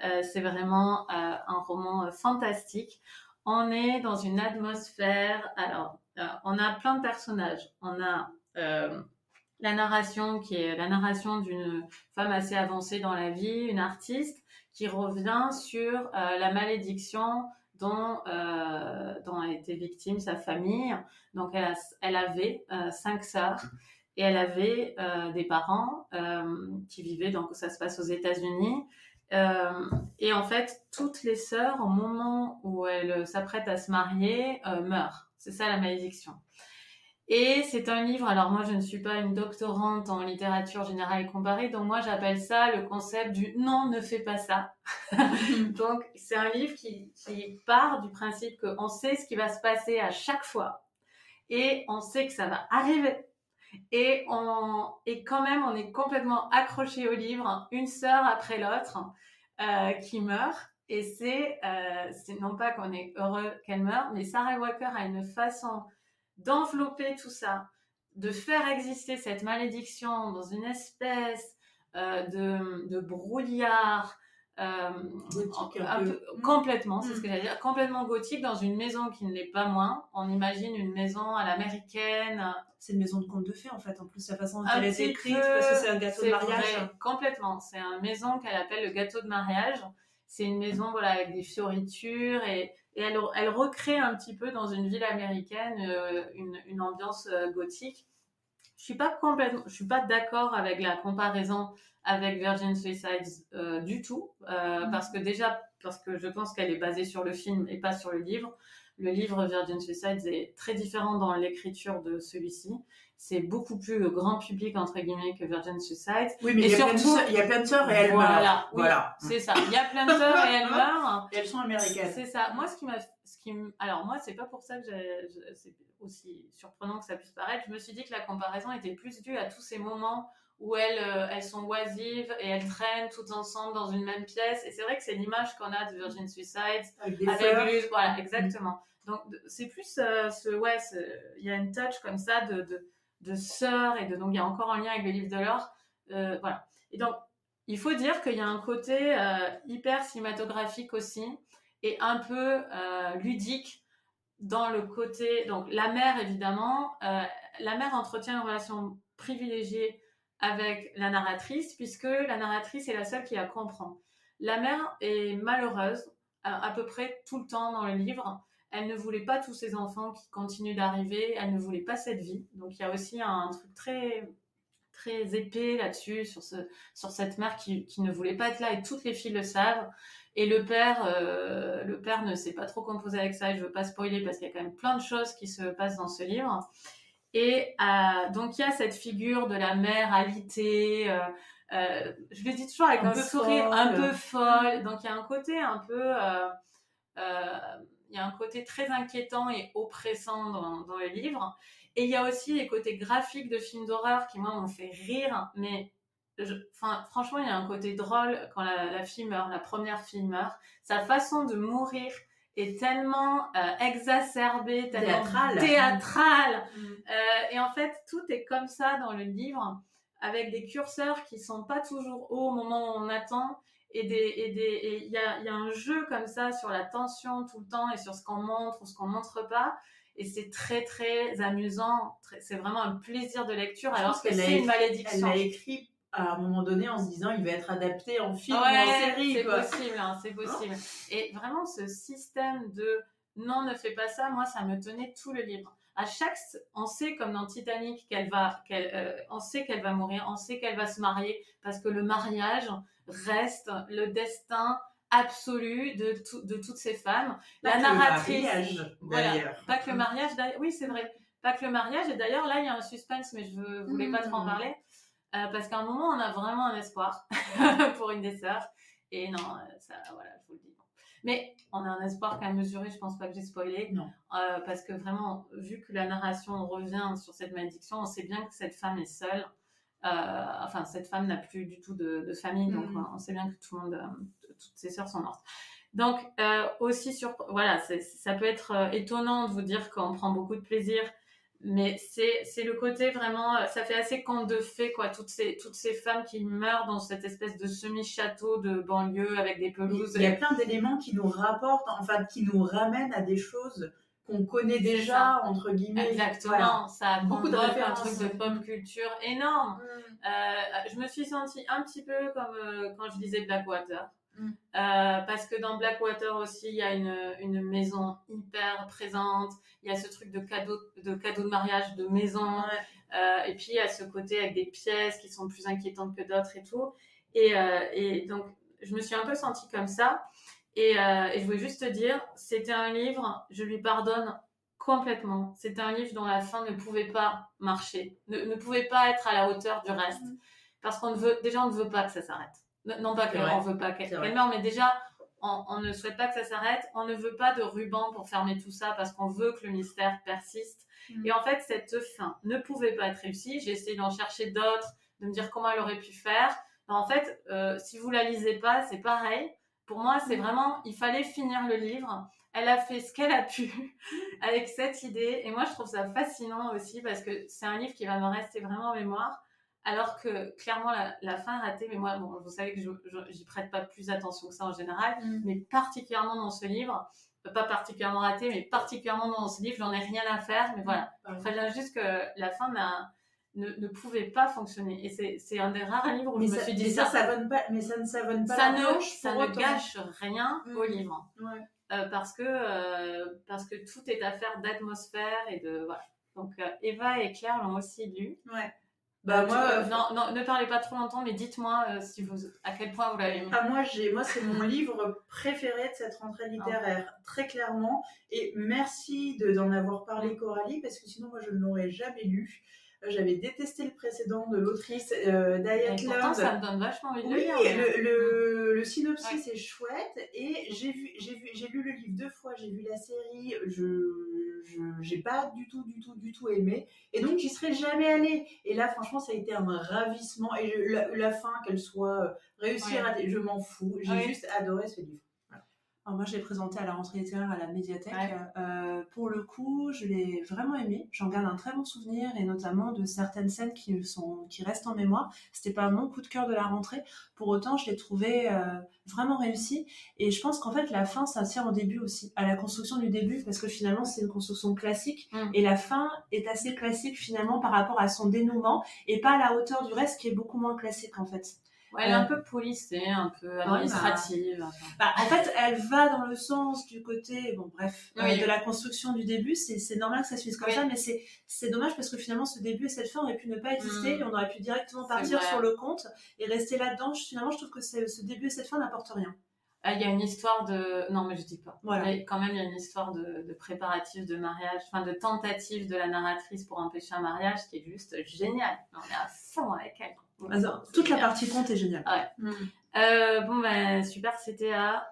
A: Euh, c'est vraiment euh, un roman euh, fantastique. On est dans une atmosphère. Alors, euh, on a plein de personnages. On a la narration qui est la narration d'une femme assez avancée dans la vie, une artiste qui revient sur la malédiction dont, a été victime sa famille. Donc, elle, elle avait euh, cinq sœurs et elle avait euh, des parents euh, qui vivaient, donc ça se passe aux États-Unis. Et en fait, toutes les sœurs, au moment où elles s'apprêtent à se marier, meurent. C'est ça la malédiction. Et c'est un livre, alors moi je ne suis pas une doctorante en littérature générale et comparée, donc moi j'appelle ça le concept du non, ne fais pas ça. donc c'est un livre qui, qui part du principe qu'on sait ce qui va se passer à chaque fois et on sait que ça va arriver. Et, on, et quand même on est complètement accroché au livre, une sœur après l'autre, euh, qui meurt. Et c'est euh, non pas qu'on est heureux qu'elle meure, mais Sarah Walker a une façon d'envelopper tout ça, de faire exister cette malédiction dans une espèce euh, de, de, brouillard euh, gothique, un, un peu, peu, complètement, c'est mmh. ce que j'allais dire, complètement gothique dans une maison qui ne l'est pas moins. On imagine une maison à l'américaine.
D: C'est une maison de conte de fées en fait, en plus la façon dont elle est écrite, parce que c'est un gâteau de mariage.
A: Vrai, complètement, c'est une maison qu'elle appelle le gâteau de mariage. C'est une maison voilà avec des fioritures et et elle, elle, recrée un petit peu dans une ville américaine euh, une, une, ambiance euh, gothique. Je suis pas complètement, je suis pas d'accord avec la comparaison avec Virgin Suicides euh, du tout, euh, mmh. parce que déjà parce que je pense qu'elle est basée sur le film et pas sur le livre. Le livre Virgin Suicides est très différent dans l'écriture de celui-ci. C'est beaucoup plus grand public, entre guillemets, que Virgin Suicides.
B: Oui, mais il y, surtout, il y a plein de sœurs et elles
A: voilà,
B: meurent.
A: Oui, voilà. C'est ça. Il y a plein de sœurs et elles meurent.
B: Et elles sont américaines.
A: C'est ça. Moi, ce qui m'a, ce qui alors moi, c'est pas pour ça que c'est aussi surprenant que ça puisse paraître. Je me suis dit que la comparaison était plus due à tous ces moments où elles, euh, elles sont oisives et elles traînent toutes ensemble dans une même pièce. Et c'est vrai que c'est l'image qu'on a de Virgin Suicides
B: avec, des
A: avec voilà, exactement. Donc c'est plus euh, ce, ouais, il y a une touch comme ça de, de, de sœurs et de donc il y a encore un lien avec le livre de l'or, euh, voilà. Et donc il faut dire qu'il y a un côté hyper cinématographique aussi et un peu ludique dans le côté donc la mère évidemment, la mère entretient une relation privilégiée avec la narratrice, puisque la narratrice est la seule qui la comprend. La mère est malheureuse à, peu près tout le temps dans le livre. Elle ne voulait pas tous ces enfants qui continuent d'arriver, elle ne voulait pas cette vie. Donc il y a aussi un, truc très très épais là-dessus sur ce sur cette mère qui, qui, ne voulait pas être là et toutes les filles le savent et le père euh, le père ne s'est pas trop composé avec ça et je veux pas spoiler parce qu'il y a quand même plein de choses qui se passent dans ce livre et euh, donc il y a cette figure de la mère alitée, euh, je le dis toujours avec un, sourire un peu folle. Donc il y a un côté un peu, il y a un côté très inquiétant et oppressant dans, dans, le livre. Et il y a aussi les côtés graphiques de films d'horreur qui moi m'ont fait rire, mais franchement, il y a un côté drôle quand la, la fille meurt, la première fille meurt. Sa façon de mourir est tellement euh, exacerbée, tellement théâtrale. Mm. Euh, et en fait, tout est comme ça dans le livre, avec des curseurs qui sont pas toujours hauts au moment où on attend. Et des et des il y a, y a un jeu comme ça sur la tension tout le temps et sur ce qu'on montre ou ce qu'on montre pas et c'est très très amusant c'est vraiment un plaisir de lecture alors que c'est une malédiction
B: elle a écrit à un moment donné en se disant il va être adapté en film ou en série.
A: C'est possible, hein, c'est possible. Et vraiment, ce système de non, ne fais pas ça, moi, ça me tenait tout le livre. À chaque, on sait comme dans Titanic qu'elle va, qu'elle, euh, on sait qu'elle va mourir, on sait qu'elle va se marier parce que le mariage reste le destin absolu de, de toutes ces femmes.
B: Pas la narratrice, le mariage,
A: pas que le mariage, oui, c'est vrai, pas que le mariage. Et d'ailleurs, là, il y a un suspense, mais je ne voulais pas trop en mmh. parler. Euh, parce qu'à un moment, on a vraiment un espoir pour une des sœurs. Et non, euh, ça, voilà, je vous le dis. Mais on a un espoir qu'à mesurer, je pense pas que j'ai spoilé.
B: Non.
A: Euh, parce que vraiment, vu que la narration revient sur cette malédiction, on sait bien que cette femme est seule. enfin, cette femme n'a plus du tout de, famille, donc mm. on sait bien que tout le monde, toutes ses sœurs sont mortes. Donc, aussi sur, voilà, ça peut être étonnant de vous dire qu'on prend beaucoup de plaisir mais c'est le côté vraiment euh, ça fait assez conte de fées quoi. Toutes ces toutes ces femmes qui meurent dans cette espèce de semi château de banlieue avec des pelouses
B: il y a plein d'éléments qui nous rapportent enfin qui nous ramènent à des choses qu'on connaît déjà entre guillemets.
A: Exactement. Ça a beaucoup de un truc de pop culture énorme. Mm. euh, je me suis sentie un petit peu comme euh, quand je lisais Blackwater Mm. Euh, parce que dans Blackwater aussi, il y a une, une, maison hyper présente. Il y a ce truc de cadeau de, cadeau de mariage de maison. Euh, et puis, il y a ce côté avec des pièces qui sont plus inquiétantes que d'autres et tout. Et, euh, et, donc, je me suis un peu sentie comme ça. Et, et je voulais juste te dire, c'était un livre, je lui pardonne complètement. C'était un livre dont la fin ne pouvait pas marcher, ne, ne pouvait pas être à la hauteur du reste. Mm. Parce qu'on ne veut, déjà, on ne veut pas que ça s'arrête. Non pas qu'on veut pas qu'elle meure, mais déjà, on, ne souhaite pas que ça s'arrête. On ne veut pas de ruban pour fermer tout ça parce qu'on veut que le mystère persiste. Mm. Et en fait, cette fin ne pouvait pas être réussie. J'ai essayé d'en chercher d'autres, de me dire comment elle aurait pu faire. en fait, euh, si vous la lisez pas, c'est pareil. Pour moi, c'est mm. vraiment, il fallait finir le livre. Elle a fait ce qu'elle a pu avec cette idée. Et moi, je trouve ça fascinant aussi parce que c'est un livre qui va me rester vraiment en mémoire alors que clairement la, fin est ratée, mais moi, bon, vous savez que je j'y prête pas plus attention que ça en général, mm. mais particulièrement dans ce livre, euh, pas particulièrement raté, mais particulièrement dans ce livre, j'en ai rien à faire, mais voilà, je préviens juste que la fin ne, ne, pouvait pas fonctionner. Et c'est un des rares livres où je me suis dit
B: ça. ça pas, mais ça ne savonne pas
A: ça
B: la
A: ne, Ça ne gâche rien au mm. livre. Euh, parce, que, euh, parce que tout est affaire d'atmosphère et de. Voilà. Donc Eva et Claire l'ont aussi lu.
B: Ouais.
A: Bah moi, non, non, ne parlez pas trop longtemps, mais dites-moi si vous, à quel point vous l'avez aimé.
B: Ah, moi, j'ai, moi, c'est mon livre préféré de cette rentrée littéraire, très clairement. Et merci de, d'en avoir parlé, Coralie, parce que sinon, moi, je ne l'aurais jamais lu. J'avais détesté le précédent de l'autrice euh, Diane
A: Pourtant, ça me donne vachement envie de
B: le
A: lire.
B: Le, le, le, synopsis est chouette et j'ai vu, j'ai vu, j'ai lu le livre deux fois, j'ai vu la série, je, j'ai pas du tout, du tout, du tout aimé et donc j'y serais jamais allée. Et là, franchement, ça a été un ravissement et la, fin, qu'elle soit réussie, ouais. je m'en fous. J'ai juste adoré ce livre.
D: Alors moi, je l'ai présenté à la rentrée littéraire à la médiathèque. Euh, pour le coup, je l'ai vraiment aimé. J'en garde un très bon souvenir et notamment de certaines scènes qui sont qui restent en mémoire. C'était pas mon coup de cœur de la rentrée. Pour autant, je l'ai trouvé euh, vraiment réussi. Et je pense qu'en fait, la fin, ça tient au début aussi, à la construction du début, parce que finalement, c'est une construction classique mm. et la fin est assez classique finalement par rapport à son dénouement et pas à la hauteur du reste qui est beaucoup moins classique en fait
A: elle est un peu polissée, un peu administrative.
D: Bah, en fait, elle va dans le sens du côté, bon bref, euh, de la construction du début. C'est normal que ça se finisse comme ça, mais c'est dommage parce que finalement, ce début et cette fin auraient pu ne pas exister. Et on aurait pu directement partir sur le compte et rester là-dedans. Finalement, je trouve que ce début et cette fin n'apportent rien.
A: Ah, il y a une histoire de. Non, mais je dis pas. Voilà. quand même, il y a une histoire de, de préparatif de mariage, enfin de tentative de la narratrice pour empêcher un mariage qui est juste génial. On est à fond avec elle.
D: Toute la partie compte est géniale.
A: Ouais. Mm. Euh, bon, ben super, c'était à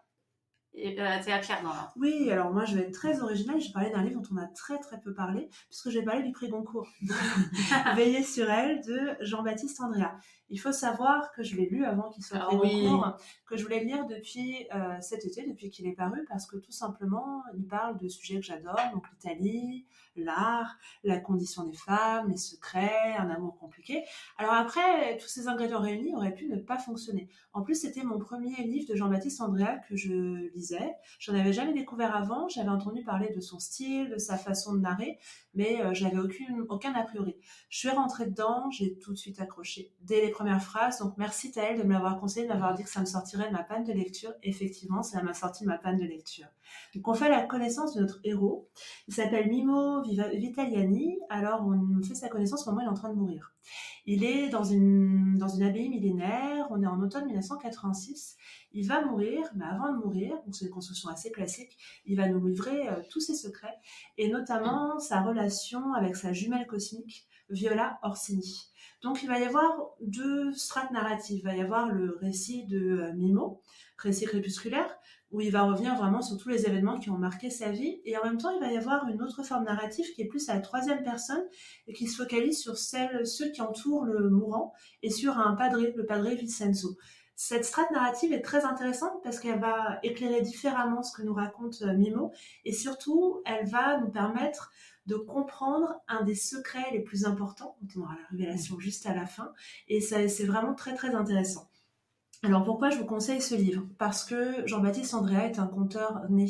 A: euh, c'est à Claire
D: Oui, alors moi je vais être très originale. J'ai parlé d'un livre dont on a très très peu parlé, puisque j'ai parlé du prix Goncourt. Veiller sur elle de Jean-Baptiste Andrea. Il faut savoir que je l'ai lu avant qu'il soit ah, Goncourt, que je voulais le lire depuis euh, cet été, depuis qu'il est paru, parce que tout simplement il parle de sujets que j'adore, donc l'Italie, l'art, la condition des femmes, les secrets, un amour compliqué. Alors après, tous ces ingrédients réunis auraient pu ne pas fonctionner. En plus, c'était mon premier livre de Jean-Baptiste Andrea que je lisais. J'en avais jamais découvert avant. J'avais entendu parler de son style, de sa façon de narrer, mais euh, je n'avais aucune, aucun a priori. Je suis rentrée dedans, j'ai tout de suite accroché dès les premières phrases. Donc merci Taël de me l'avoir conseillé, de m'avoir dit que ça me sortirait de ma panne de lecture. Effectivement, ça m'a sorti de ma panne de lecture. Donc on fait la connaissance de notre héros. Il s'appelle Mimo Vitaliani. Alors on fait sa connaissance au moment où il est en train de mourir. Il est dans une, dans une abbaye millénaire, on est en automne 1986. Il va mourir, mais avant de mourir, donc c'est une construction assez classique, il va nous livrer euh, tous ses secrets, et notamment sa relation avec sa jumelle cosmique, Viola Orsini. Donc il va y avoir deux strates narratives. Il va y avoir le récit de euh, Mimo, récit crépusculaire, où il va revenir vraiment sur tous les événements qui ont marqué sa vie. Et en même temps, il va y avoir une autre forme narrative qui est plus à la troisième personne et qui se focalise sur ceux qui entourent le mourant et sur un padre, le padre Vincenzo. Cette strate narrative est très intéressante parce qu'elle va éclairer différemment ce que nous raconte euh, Mimo et surtout, elle va nous permettre de comprendre un des secrets les plus importants. On aura la révélation juste à la fin et c'est vraiment très très intéressant. Alors pourquoi je vous conseille ce livre? Parce que Jean-Baptiste Andrea est un conteur né,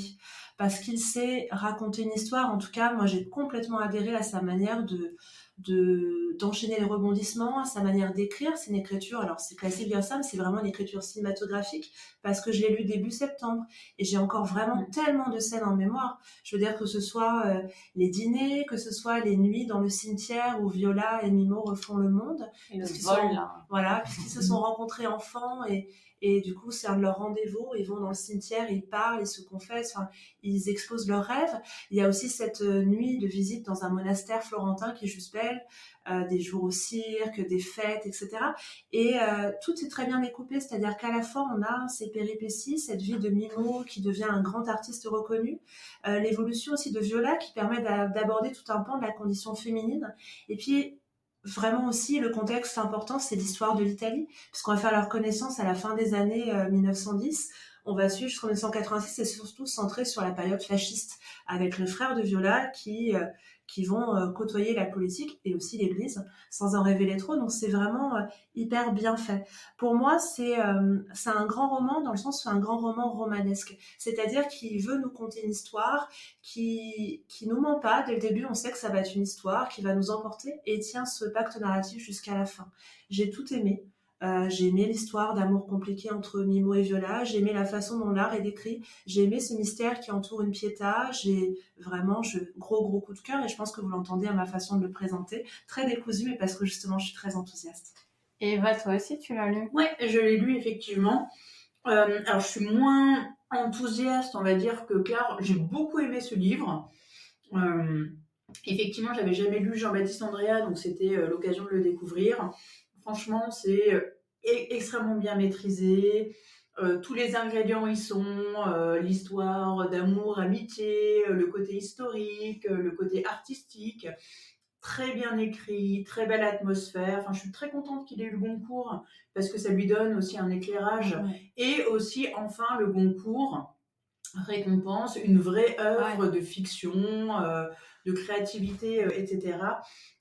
D: parce qu'il sait raconter une histoire. En tout cas, moi j'ai complètement adhéré à sa manière de, de d'enchaîner les rebondissements, sa manière d'écrire. C'est une écriture, alors c'est classique bien ça, mais c'est vraiment une écriture cinématographique parce que je l'ai lu début septembre et j'ai encore vraiment mm. tellement de scènes en mémoire. Je veux dire que ce soit euh, les dîners, que ce soit les nuits dans le cimetière où Viola et Mimo refont le monde.
A: Et le vol,
D: Voilà, puisqu'ils se sont rencontrés enfants et et du coup, c'est un de leurs rendez-vous. Ils vont dans le cimetière, ils parlent, ils se confessent, ils exposent leurs rêves. Il y a aussi cette euh, nuit de visite dans un monastère florentin qui est juste belle, euh, des jours au cirque, des fêtes, etc. Et euh, tout est très bien découpé, c'est-à-dire qu'à la fois, on a ces péripéties, cette vie de Mimo qui devient un grand artiste reconnu, l'évolution aussi de Viola qui permet d'aborder tout un pan de la condition féminine. Et puis, vraiment aussi le contexte important, c'est l'histoire de l'Italie, puisqu'on va faire leur connaissance à la fin des années 1910. Euh, On va suivre jusqu'en 1986 et surtout centré sur la période fasciste, avec le frère de Viola qui euh, qui vont euh, côtoyer la politique et aussi l'Église sans en révéler trop. Donc c'est vraiment euh, hyper bien fait. Pour moi, c'est euh, c'est un grand roman dans le sens où un grand roman romanesque, c'est-à-dire qu'il veut nous conter une histoire qui qui nous ment pas dès le début. On sait que ça va être une histoire qui va nous emporter et tient ce pacte narratif jusqu'à la fin. J'ai tout aimé. Euh, j'ai aimé l'histoire d'amour compliqué entre Mimo et Viola. J'ai aimé la façon dont l'art est décrit. J'ai aimé ce mystère qui entoure une Pietà. J'ai vraiment je, gros gros coup de cœur et je pense que vous l'entendez à ma façon de le présenter. Très décousu, mais parce que justement je suis très enthousiaste.
A: Et Eva, toi aussi, tu l'as lu?
B: Ouais, je l'ai lu effectivement. Euh, alors je suis moins enthousiaste, on va dire, que Claire. J'ai beaucoup aimé ce livre. Euh, effectivement, j'avais jamais lu Jean-Baptiste Andrea, donc c'était euh, l'occasion de le découvrir. Franchement, c'est euh, e- extrêmement bien maîtrisé. Euh, tous les ingrédients y sont, euh, l'histoire d'amour, amitié, le côté historique, le côté artistique, très bien écrit, très belle atmosphère. Enfin, je suis très contente qu'il ait eu le Goncourt parce que ça lui donne aussi un éclairage
D: Ouais.
B: et aussi enfin le Goncourt récompense une vraie œuvre de fiction, euh, de créativité, euh, etc.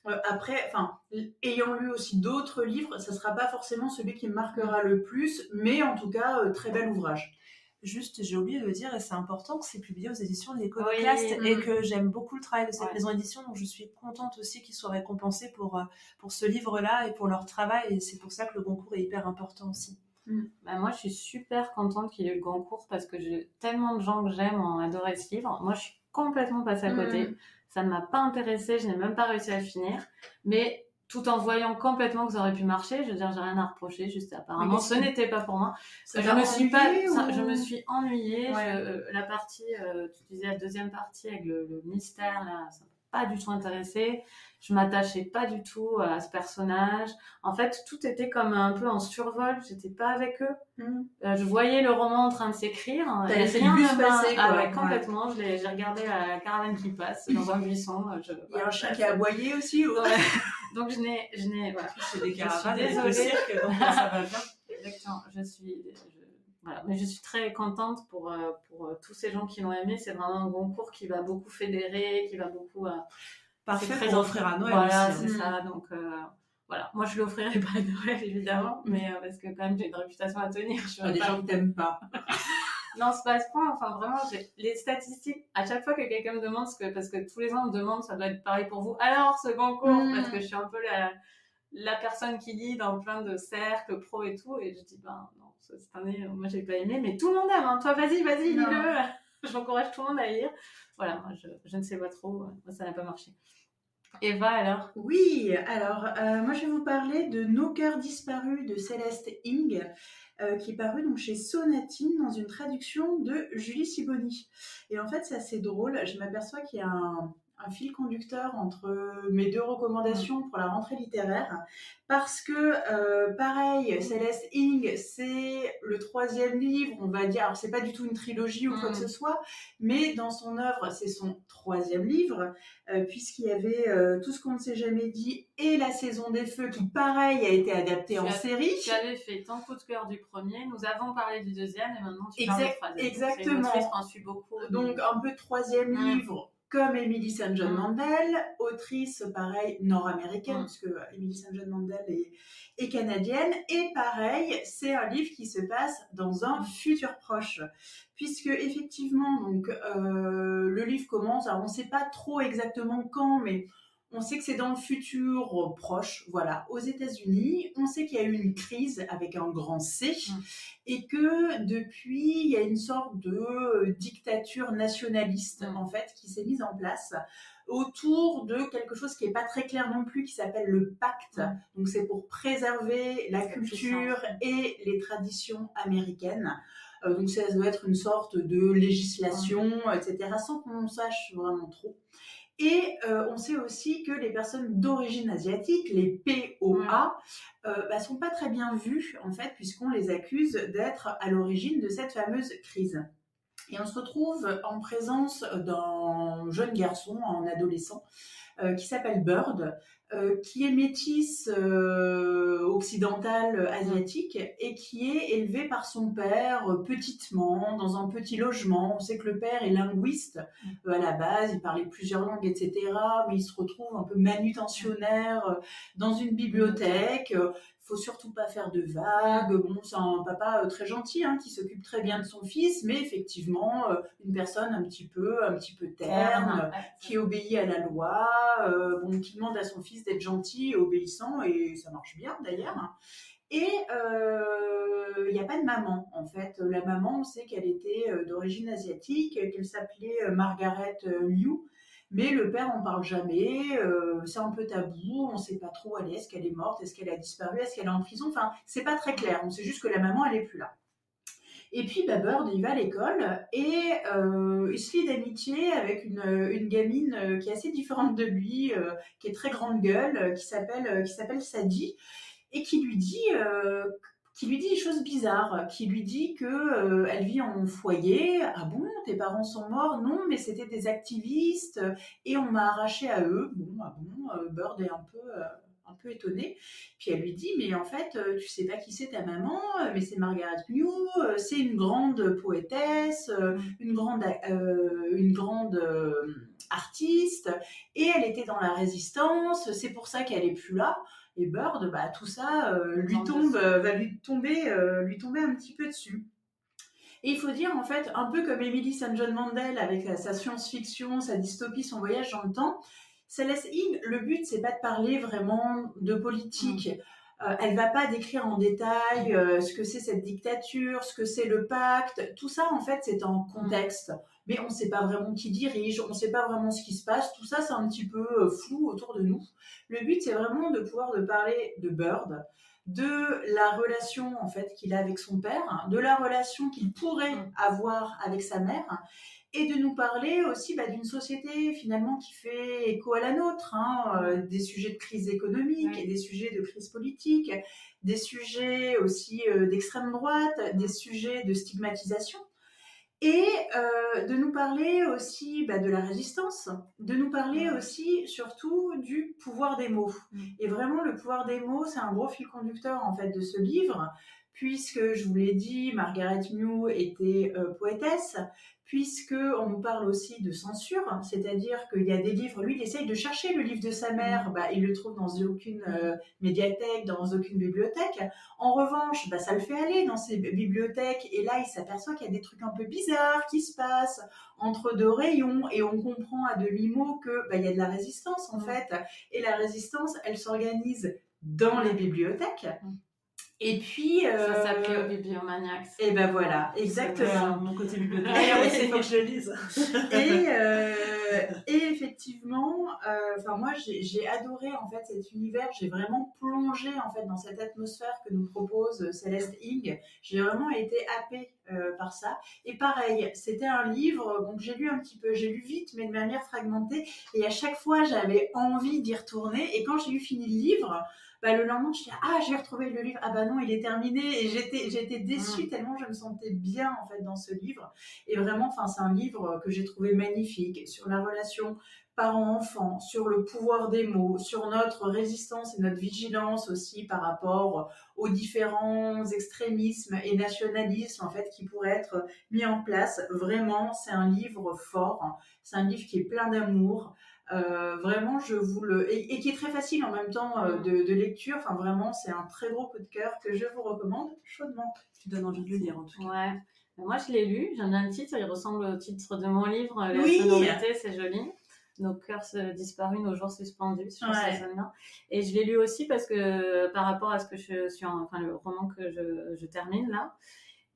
B: Euh, après, enfin, ayant lu aussi d'autres livres, ça sera pas forcément celui qui me marquera le plus, mais en tout cas, euh, très bel ouvrage.
D: Juste, j'ai oublié de le dire, et c'est important que c'est publié aux éditions de l'Iconoclaste
A: Oui.
D: et
B: Mm.
D: que j'aime beaucoup le travail de cette
A: Ouais.
D: maison d'édition, donc je suis contente aussi qu'ils soient récompensés pour, pour ce livre-là et pour leur travail, et c'est pour ça que le concours est hyper important aussi.
A: Bah, moi, je suis super contente qu'il ait eu le Goncourt parce que j'ai tellement de gens que j'aime ont adoré ce livre. Moi, je suis complètement passée à côté.
B: Mm.
A: Ça ne m'a pas intéressée, je n'ai même pas réussi à le finir. Mais tout en voyant complètement que ça aurait pu marcher, je veux dire, j'ai rien à reprocher, juste apparemment, ce n'était pas pour moi.
B: Ça
A: je me suis pas,
B: ennuyé
A: ça-
B: ou-
A: je me suis ennuyée.
B: Ouais.
A: Je- euh, la partie, euh, tu disais la deuxième partie avec le, le mystère là, ça pas du tout intéressée. Je m'attachais pas du tout à ce personnage. En fait, tout était comme un peu en survol. J'étais pas avec eux.
B: Mm.
A: Euh, je voyais le roman en train de s'écrire.
B: Laissé
A: rien
B: le bus passer,
A: Ah
B: quoi.
A: ouais,
B: Ouais.
A: complètement. J'ai regardé la caravane qui passe dans un buisson. euh, Je,
B: Il y a un
A: bref.
B: qui a aboyé aussi. ou-
A: Ouais. Donc je n'ai, je n'ai, voilà.
D: Des
A: Je suis
D: caravanes
A: désolée.
D: cirque, donc ça va bien.
A: Exactement. Je suis, je- voilà. Mais je suis très contente pour, euh, pour euh, tous ces gens qui l'ont aimé. C'est vraiment un concours qui va beaucoup fédérer, qui va beaucoup. euh,
D: Parfait
A: très
D: pour offrir à Noël
A: voilà, c'est
D: hein.
A: ça. Donc voilà. Moi, je l'offrirai pas à Noël évidemment, mais euh, parce que quand même j'ai une réputation à tenir. Je
B: Ah, des
A: pas-
B: gens qui t'aiment pas.
A: Non, c'est pas à ce point. Enfin, vraiment, les statistiques. À chaque fois que quelqu'un me demande, ce que, parce que tous les ans on me demande, ça doit être pareil pour vous. Alors, ce concours,
B: Mm.
A: parce que je suis un peu la, la personne qui lit dans plein de cercles pro et tout, et je dis, ben cette année, moi j'ai pas aimé, mais tout le monde aime. Hein. Toi, vas-y, vas-y, lis-le. J'encourage tout le monde à lire. Voilà, moi je, je ne sais pas trop. Moi, ça n'a pas marché. Eva, alors?
B: Oui, alors euh, moi je vais vous parler de Nos cœurs disparus de Céleste Ing, euh, qui est paru donc chez Sonatine dans une traduction de Julie Siboni. Et en fait c'est assez drôle, je m'aperçois qu'il y a un, un fil conducteur entre mes deux recommandations pour la rentrée littéraire, parce que euh, pareil, Céleste Ing, c'est le troisième livre, on va dire, alors c'est pas du tout une trilogie ou quoi
A: Mm.
B: que ce soit, mais dans son œuvre c'est son troisième livre euh, puisqu'il y avait euh, Tout ce qu'on ne s'est jamais dit et La saison des feux, qui pareil a été adapté en
A: as-
B: série.
A: Tu avais fait ton coup de cœur du premier, nous avons parlé du deuxième, et maintenant tu parles
B: Exact-
A: du troisième.
B: exactement.
A: Suit beaucoup.
B: Donc un peu troisième
A: Mm.
B: livre comme Emily St. John
A: Mm.
B: Mandel, autrice pareil nord-américaine,
A: Mm.
B: puisque Emily St. John Mandel est, est canadienne. Et pareil, c'est un livre qui se passe dans un futur proche. Puisque effectivement, donc, euh, le livre commence, alors on ne sait pas trop exactement quand, mais on sait que c'est dans le futur euh, proche, voilà, aux États-Unis. On sait qu'il y a eu une crise avec un grand C
A: Mm.
B: et que depuis, il y a une sorte de euh, dictature nationaliste,
A: Mm.
B: en fait, qui s'est mise en place autour de quelque chose qui n'est pas très clair non plus, qui s'appelle le pacte.
A: Mm.
B: Donc, c'est pour préserver la culture et les traditions américaines. Euh, donc, ça doit être une sorte de législation, etc., sans qu'on sache vraiment trop. Et euh, on sait aussi que les personnes d'origine asiatique, les POA, euh, bah, sont pas très bien vues en fait, puisqu'on les accuse d'être à l'origine de cette fameuse crise. Et on se retrouve en présence d'un jeune garçon, un adolescent, euh, qui s'appelle Bird, qui est métisse euh, occidentale asiatique et qui est élevé par son père euh, petitement dans un petit logement. On sait que le père est linguiste euh, à la base, il parlait plusieurs langues, etc. Mais il se retrouve un peu manutentionnaire euh, dans une bibliothèque. Euh, faut surtout pas faire de vagues. Bon, c'est un papa euh, très gentil hein, qui s'occupe très bien de son fils, mais effectivement euh, une personne un petit peu, un petit peu terne, qui obéit à la loi, euh, bon, qui demande à son fils d'être gentil et obéissant, et ça marche bien d'ailleurs. Et il n'y a pas de maman, en fait. La maman, on sait qu'elle était d'origine asiatique, qu'elle s'appelait Margaret Liu. Mais le père, on parle jamais, c'est un peu tabou, on ne sait pas trop, elle est-ce qu'elle est morte, est-ce qu'elle a disparu, est-ce qu'elle est en prison, enfin, c'est pas très clair, on sait juste que la maman, elle est plus là. Et puis bah, Bird, il va à l'école et euh, il se lie d'amitié avec une, gamine euh, qui est assez différente de lui, euh, qui est très grande gueule, qui s'appelle qui s'appelle Sadie et qui lui dit qui lui dit des choses bizarres, qui lui dit que elle vit en foyer. Ah bon, tes parents sont morts Non, mais c'était des activistes et on m'a arraché à eux. Bon, ah bon, Bird est un peu un peu étonnée. Puis elle lui dit, mais en fait, euh, tu sais pas qui c'est ta maman, euh, mais c'est Margaret euh, c'est une grande poétesse, une grande, une grande artiste, et elle était dans la résistance, c'est pour ça qu'elle est plus là. Et Bird, bah, tout ça lui tombe, va lui tomber, lui tomber un petit peu dessus. Et il faut dire, en fait, un peu comme Emily St. John Mandel avec sa science-fiction, sa dystopie, son voyage dans le temps, Céleste Ing, le but, c'est pas de parler vraiment de politique. Elle mm. Euh, elle va pas décrire en détail euh, ce que c'est cette dictature, ce que c'est le pacte. Tout ça, en fait, c'est en contexte. Mais on ne sait pas vraiment qui dirige, on ne sait pas vraiment ce qui se passe. Tout ça, c'est un petit peu euh, flou autour de nous. Le but, c'est vraiment de pouvoir de parler de Bird, de la relation en fait qu'il a avec son père, de la relation qu'il pourrait mm. avoir avec sa mère, et de nous parler aussi bah, d'une société finalement qui fait écho à la nôtre, hein, euh, des sujets de crise économique, et des sujets de crise politique, des sujets aussi euh, d'extrême droite, des sujets de stigmatisation, et euh, de nous parler aussi bah, de la résistance, de nous parler aussi surtout du pouvoir des mots. Mm. Et vraiment, le pouvoir des mots, c'est un gros fil conducteur en fait de ce livre puisque je vous l'ai dit, Margaret Mew était poétesse, puisque on nous parle aussi de censure, c'est-à-dire qu'il y a des livres, lui il essaye de chercher le livre de sa mère, mm. bah, il le trouve dans aucune euh, médiathèque, dans aucune bibliothèque. En revanche, bah, ça le fait aller dans ces bibliothèques, et là il s'aperçoit qu'il y a des trucs un peu bizarres qui se passent entre deux rayons, et on comprend à demi-mot que bah, il y a de la résistance en mm. fait, et la résistance, elle s'organise dans les bibliothèques. Et puis.
A: Euh, ça s'appelle Bibliomaniacs.
B: Et ben voilà, exactement.
D: mon côté bibliothécaire, oui, c'est faut que je le lise.
B: et, euh, et effectivement, euh, enfin moi j'ai adoré en fait cet univers. J'ai vraiment plongé en fait dans cette atmosphère que nous propose Céleste Ing. J'ai vraiment été happée euh, par ça. Et pareil, c'était un livre donc j'ai lu un petit peu, j'ai lu vite mais de manière fragmentée. Et à chaque fois j'avais envie d'y retourner. Et quand j'ai eu fini le livre bah, le lendemain, je dis ah j'ai retrouvé le livre, ah bah non il est terminé. Et j'étais j'étais déçue mm. tellement je me sentais bien en fait dans ce livre. Et vraiment enfin c'est un livre que j'ai trouvé magnifique sur la relation parent-enfant, sur le pouvoir des mots, sur notre résistance et notre vigilance aussi par rapport aux différents extrémismes et nationalismes en fait qui pourraient être mis en place. Vraiment, c'est un livre fort, c'est un livre qui est plein d'amour, euh, vraiment, je vous le et, qui est très facile en même temps euh, de, lecture. Enfin, vraiment, c'est un très gros coup de cœur que je vous recommande chaudement.
D: Tu donnes envie de le lire en tout cas.
A: Ouais. Moi, je l'ai lu. J'en ai un titre. Il ressemble au titre de mon livre. La oui. sonorité, c'est joli. Nos cœurs disparus, nos jours suspendus sur ouais. Et je l'ai lu aussi parce que par rapport à ce que je suis, enfin le roman que je, je termine là,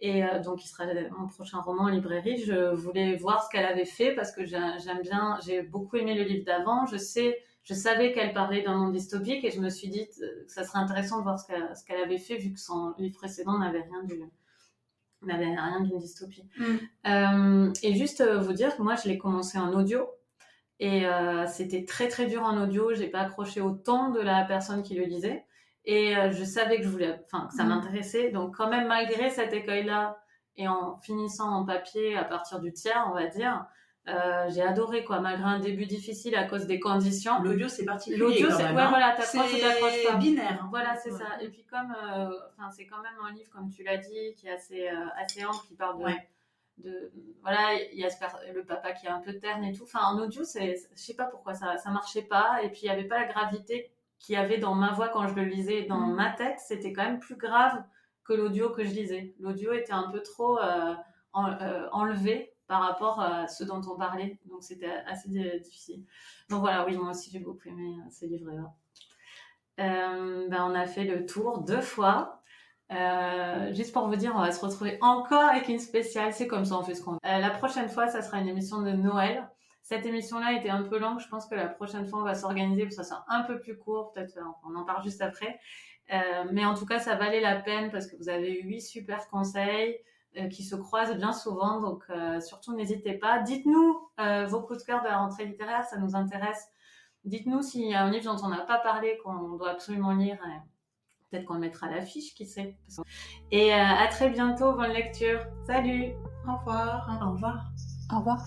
A: et euh, donc, il sera mon prochain roman en librairie. Je voulais voir ce qu'elle avait fait parce que j'aime bien, j'ai beaucoup aimé le livre d'avant. Je sais, je savais qu'elle parlait d'un monde dystopique et je me suis dit que ça serait intéressant de voir ce qu'elle avait fait vu que son livre précédent n'avait rien du, n'avait rien d'une dystopie. Mm. Euh, et juste euh, vous dire que moi, je l'ai commencé en audio. Et c'était très très dur en audio. J'ai pas accroché autant de la personne qui le lisait. Et euh, je savais que je voulais, enfin, que ça mm. m'intéressait. Donc, quand même, malgré cet écueil-là, et en finissant en papier à partir du tiers, on va dire, euh, j'ai adoré quoi, malgré un début difficile à cause des conditions.
B: L'audio c'est particulier.
A: L'audio
B: c'est
A: ouais, hein. voilà, t'accroches ou t'accroches pas.
B: binaire.
A: Voilà, c'est ça. Et puis comme, euh, enfin, c'est quand même un livre comme tu l'as dit, qui est assez euh, assez ample, qui parle de, de voilà, il y a le papa qui est un peu terne et tout. Enfin, en audio, c'est, je sais pas pourquoi ça ça marchait pas. Et puis il y avait pas la gravité qu'il y avait dans ma voix quand je le lisais, dans mm. ma tête, c'était quand même plus grave que l'audio que je lisais. L'audio était un peu trop euh, euh, enlevé par rapport à ce dont on parlait, donc c'était assez difficile. Donc voilà, oui, moi aussi j'ai beaucoup aimé euh, ce livre-là. ben, on a fait le tour deux fois. Euh, juste pour vous dire, on va se retrouver encore avec une spéciale. C'est comme ça, on fait ce qu'on veut. Euh, la prochaine fois, ça sera une émission de Noël. Cette émission-là était un peu longue. Je pense que la prochaine fois, on va s'organiser pour que ça soit un peu plus court. Peut-être, on en parle juste après. Euh, mais en tout cas, ça valait la peine parce que vous avez eu huit super conseils euh, qui se croisent bien souvent. Donc, euh, surtout, n'hésitez pas. Dites-nous euh, vos coups de cœur de la rentrée littéraire. Ça nous intéresse. Dites-nous s'il y a un livre dont on n'a pas parlé, qu'on doit absolument lire. Peut-être qu'on le mettra à l'affiche, qui sait. Et euh, à très bientôt, bonne lecture. Salut
B: Au revoir.
D: Au revoir.
C: Au revoir.